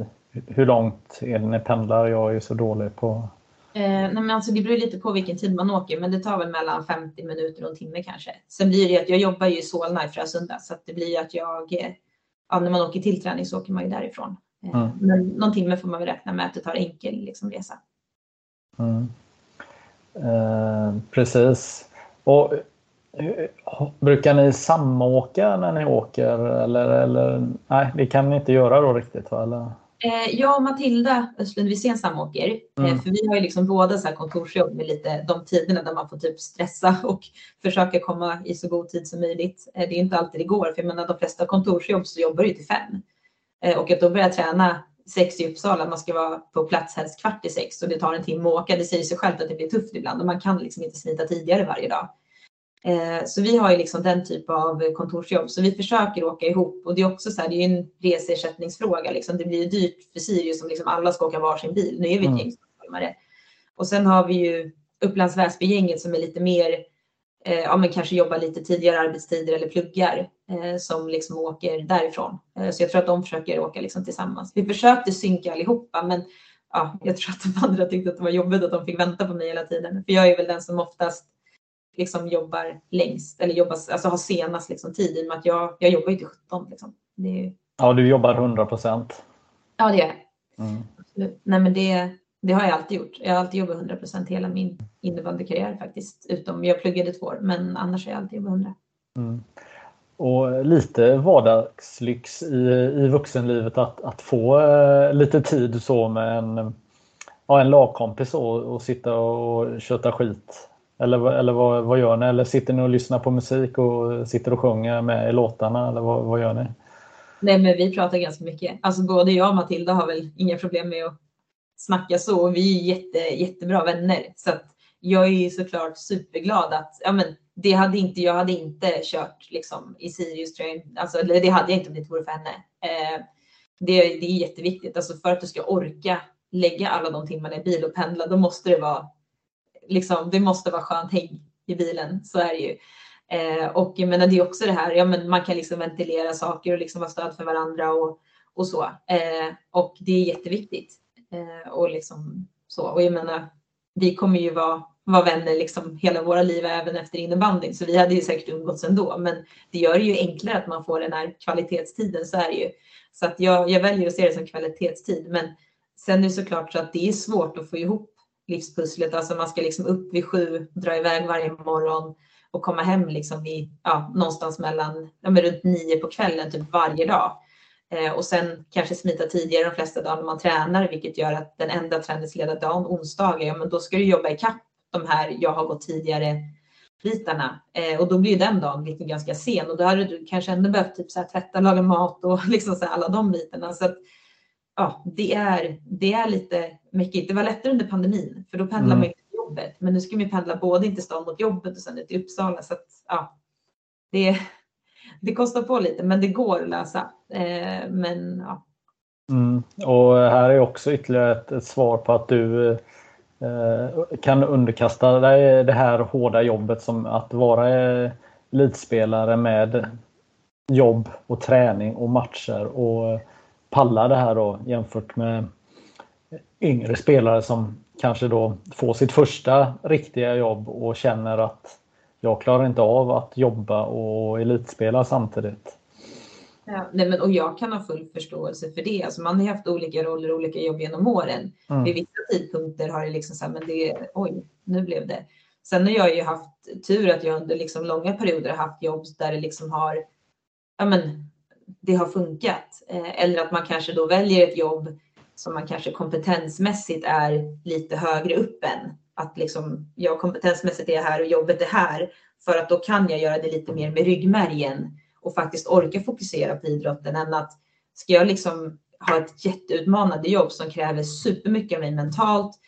hur långt är det ni pendlar? Jag är så dålig på... Eh, nej men alltså det beror lite på vilken tid man åker, men det tar väl mellan 50 minuter och en timme kanske. Sen blir det att jag jobbar ju i Solna i Frösunda så att det blir att jag, ja, när man åker till träning så åker man ju därifrån. Eh, mm. Men någon timme får man väl räkna med att det tar enkel liksom, resa. Mm. Eh, precis. Och eh, Brukar ni samåka när ni åker eller, eller nej, det kan ni inte göra då riktigt? Eller? Eh, jag och Matilda Östlund Wisén samåker. Eh, mm. för vi har ju liksom båda så här kontorsjobb med lite de tiderna där man får typ stressa och försöka komma i så god tid som möjligt. Eh, det är inte alltid det går, för jag menar de flesta kontorsjobb så jobbar du till fem. och att då börja träna sex i Uppsala, man ska vara på plats helst kvart i sex och det tar en timme att åka. Det säger sig självt att det blir tufft ibland och man kan liksom inte smita tidigare varje dag. Eh, så vi har ju liksom den typ av kontorsjobb, så vi försöker åka ihop och det är också så här, det är en reseersättningsfråga. Liksom. Det blir ju dyrt för Sirius om liksom alla ska åka varsin bil. Nu är vi ett mm. gäng stockholmare. Och sen har vi ju Upplands Väsby-gänget som är lite mer, eh, ja men kanske jobbar lite tidigare arbetstider eller pluggar eh, som liksom åker därifrån. Eh, så jag tror att de försöker åka liksom tillsammans. Vi försökte synka allihopa, men ja, jag tror att de andra tyckte att det var jobbigt att de fick vänta på mig hela tiden. För jag är väl den som oftast liksom jobbar längst eller jobbar, alltså har senast liksom tid i och med att jag, jag jobbar ju till 17. Liksom. Är... Ja, du jobbar 100 procent. Ja, det gör jag. Mm. Nej, men det, det har jag alltid gjort. Jag har alltid jobbat 100 procent hela min innebandykarriär faktiskt. Utom jag pluggade två år, men annars har jag alltid jobbat 100. Mm. Och lite vardagslyx i, i vuxenlivet att, att få eh, lite tid så med en, ja, en lagkompis och, och sitta och köta skit eller, eller vad, vad gör ni? Eller sitter ni och lyssnar på musik och sitter och sjunger med i låtarna? Eller vad, vad gör ni? Nej, men vi pratar ganska mycket. Alltså både jag och Matilda har väl inga problem med att snacka så. Vi är jätte, jättebra vänner. Så att jag är ju såklart superglad att ja, men det hade inte, jag hade inte kört liksom, i Sirius train. Alltså, det hade jag inte om det inte vore för henne. Eh, det, det är jätteviktigt. Alltså, för att du ska orka lägga alla de timmarna i bil och pendla, då måste det vara liksom, det måste vara skönt häng i bilen. Så är det ju. Eh, och jag menar, det är också det här, ja, men man kan liksom ventilera saker och liksom vara stöd för varandra och, och så. Eh, och det är jätteviktigt. Eh, och liksom så. Och jag menar, vi kommer ju vara, vara vänner liksom hela våra liv även efter innebandyn. Så vi hade ju säkert umgåtts ändå. Men det gör det ju enklare att man får den här kvalitetstiden. Så är det ju. Så att jag, jag väljer att se det som kvalitetstid. Men sen är det såklart så att det är svårt att få ihop livspusslet. Alltså man ska liksom upp vid sju, dra iväg varje morgon och komma hem liksom vid, ja, någonstans mellan, ja, men runt nio på kvällen typ varje dag. Eh, och sen kanske smita tidigare de flesta dagar när man tränar, vilket gör att den enda träningsledardagen, onsdagar, ja men då ska du jobba ikapp de här jag har gått tidigare bitarna. Eh, och då blir ju den dagen lite ganska sen och då hade du kanske ändå behövt typ så här, tvätta, laga mat och liksom så här, alla de bitarna. Så att, ja, det är, det är lite mycket. Det var lättare under pandemin för då pendlar mm. man till jobbet. Men nu ska man ju pendla både in till stan mot jobbet och sen ut till Uppsala. Så att, ja, det, det kostar på lite men det går att lösa. Eh, men, ja. Mm. Och här är också ytterligare ett, ett svar på att du eh, kan underkasta dig det här hårda jobbet som att vara elitspelare med jobb och träning och matcher och palla det här då jämfört med yngre spelare som kanske då får sitt första riktiga jobb och känner att jag klarar inte av att jobba och elitspela samtidigt. Ja, nej men, och jag kan ha full förståelse för det. Alltså man har haft olika roller och olika jobb genom åren. Mm. Vid vissa tidpunkter har det liksom så här, men det, oj, nu blev det. Sen har jag ju haft tur att jag under liksom långa perioder har haft jobb där det liksom har, ja men det har funkat. Eh, eller att man kanske då väljer ett jobb som man kanske kompetensmässigt är lite högre upp än. Att liksom, jag kompetensmässigt är här och jobbet är här. För att då kan jag göra det lite mer med ryggmärgen och faktiskt orka fokusera på idrotten än att ska jag liksom ha ett jätteutmanande jobb som kräver supermycket av mig mentalt,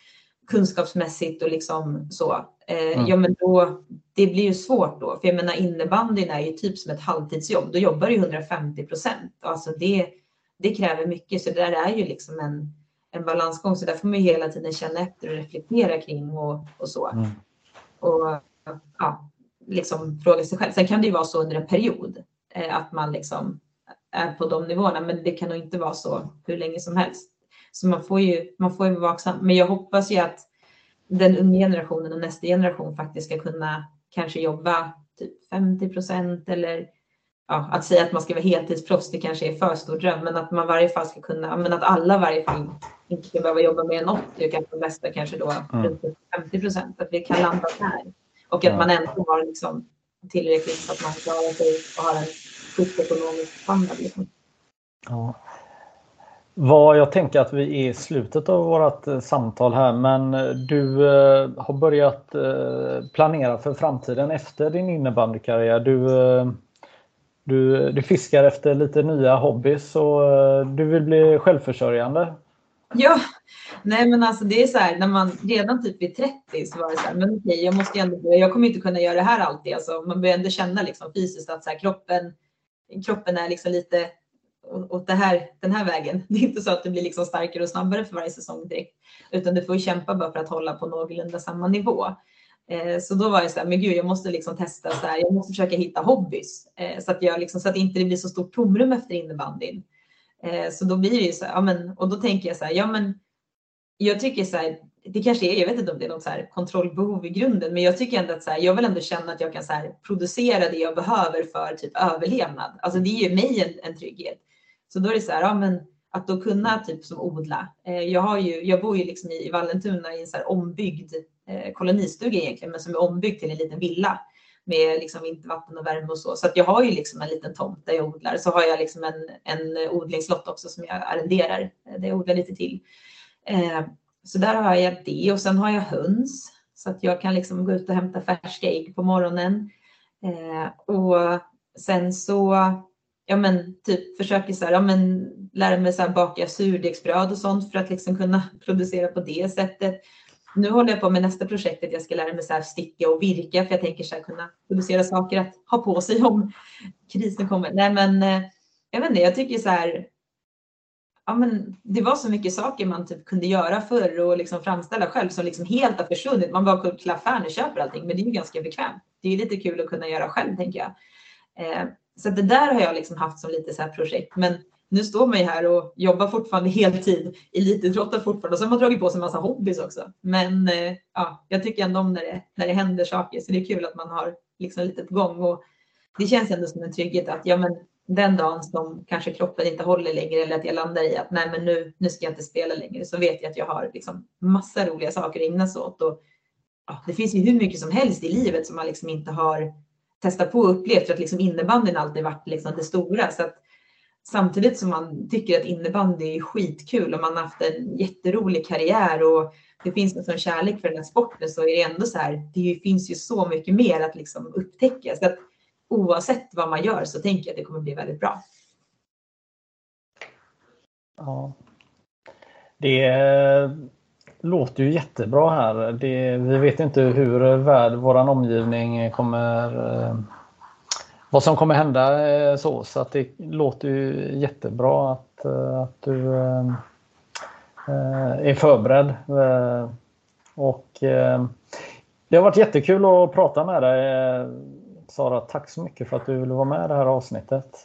kunskapsmässigt och liksom så. Eh, mm. Ja, men då, det blir ju svårt då. För jag menar innebandyn är ju typ som ett halvtidsjobb. Då jobbar du 150 procent. Alltså det, det kräver mycket. Så det där är ju liksom en, en balansgång. Så där får man ju hela tiden känna efter och reflektera kring och, och så. Mm. Och ja, liksom fråga sig själv. Sen kan det ju vara så under en period eh, att man liksom är på de nivåerna. Men det kan nog inte vara så hur länge som helst. Så man får ju, man får ju vara vaksam. Men jag hoppas ju att den unga generationen och nästa generation faktiskt ska kunna kanske jobba typ 50 procent eller ja, att säga att man ska vara heltidsproffs, det kanske är för stor dröm, men att man i varje fall ska kunna, men att alla i varje fall inte ska behöva jobba mer än 80 och kanske mesta kanske då mm. runt 50 procent, att vi kan landa där. Och att man ändå har liksom tillräckligt så att man klarar sig och har en schysst ekonomisk standard. Liksom. Ja. Vad jag tänker att vi är i slutet av vårt eh, samtal här, men eh, du eh, har börjat eh, planera för framtiden efter din innebandykarriär. Du, du, du fiskar efter lite nya hobbys och du vill bli självförsörjande. Ja, nej men alltså det är så här när man redan typ vid 30 så var det så här, men okej, jag måste ändå, jag kommer inte kunna göra det här alltid. Alltså man börjar ändå känna liksom fysiskt att så här, kroppen, kroppen är liksom lite åt det här, den här vägen. Det är inte så att det blir liksom starkare och snabbare för varje säsong direkt, utan du får kämpa bara för att hålla på någorlunda samma nivå. Eh, så då var jag så här, men gud, jag måste liksom testa så här, jag måste försöka hitta hobbys eh, så att jag liksom, så att inte det blir så stort tomrum efter innebandyn. Eh, så då blir det ju så här, ja men, och då tänker jag så här, ja men jag tycker så här, det kanske är, jag vet inte om det är något så här kontrollbehov i grunden, men jag tycker ändå att så här, jag vill ändå känna att jag kan så här, producera det jag behöver för typ överlevnad. Alltså det ger mig en, en trygghet. Så då är det så här, ja, men att då kunna typ som odla. Eh, jag, har ju, jag bor ju liksom i, Vallentuna i en så här ombyggd eh, kolonistuga egentligen, men som är ombyggd till en liten villa med liksom vintervatten och värme och så. Så att jag har ju liksom en liten tomt där jag odlar. Så har jag liksom en, en odlingslott också som jag arrenderar, eh, där jag odlar lite till. Så där har jag det och sen har jag höns så att jag kan liksom gå ut och hämta färska ägg på morgonen. Och sen så ja men typ försöker så här, ja men lära mig så här baka surdegsbröd och sånt för att liksom kunna producera på det sättet. Nu håller jag på med nästa projekt att jag ska lära mig så här sticka och virka för jag tänker så här kunna producera saker att ha på sig om krisen kommer. Nej men eh, jag vet inte, jag tycker så här. Ja, men det var så mycket saker man typ kunde göra förr och liksom framställa själv som liksom helt har försvunnit. Man bara går till affären och köper allting, men det är ju ganska bekvämt. Det är lite kul att kunna göra själv tänker jag. Eh, så det där har jag liksom haft som lite så här projekt. Men nu står man ju här och jobbar fortfarande heltid, elitidrottar fortfarande och så har man dragit på sig en massa hobbys också. Men eh, ja, jag tycker ändå om när det, när det händer saker så det är kul att man har liksom lite på gång och det känns ändå som en trygghet att ja, men den dagen som kanske kroppen inte håller längre eller att jag landar i att nej, men nu, nu ska jag inte spela längre så vet jag att jag har liksom massa roliga saker att ägna sig åt. Och, ja, det finns ju hur mycket som helst i livet som man liksom inte har testat på och upplevt för att liksom innebandyn alltid varit liksom det stora. Så att samtidigt som man tycker att innebandy är skitkul och man har haft en jätterolig karriär och det finns en sån kärlek för den här sporten så är det ändå så här, det finns ju så mycket mer att liksom upptäcka. Så att oavsett vad man gör så tänker jag att det kommer bli väldigt bra. Ja. Det låter ju jättebra här. Det, vi vet inte hur värld, våran omgivning kommer eh, vad som kommer hända eh, så, så att det låter ju jättebra att, eh, att du eh, eh, är förberedd. Eh, och det har varit jättekul att prata med dig Sara. Tack så mycket för att du ville vara med i det här avsnittet.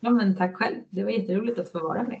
Ja, men tack själv. Det var jätteroligt att få vara med.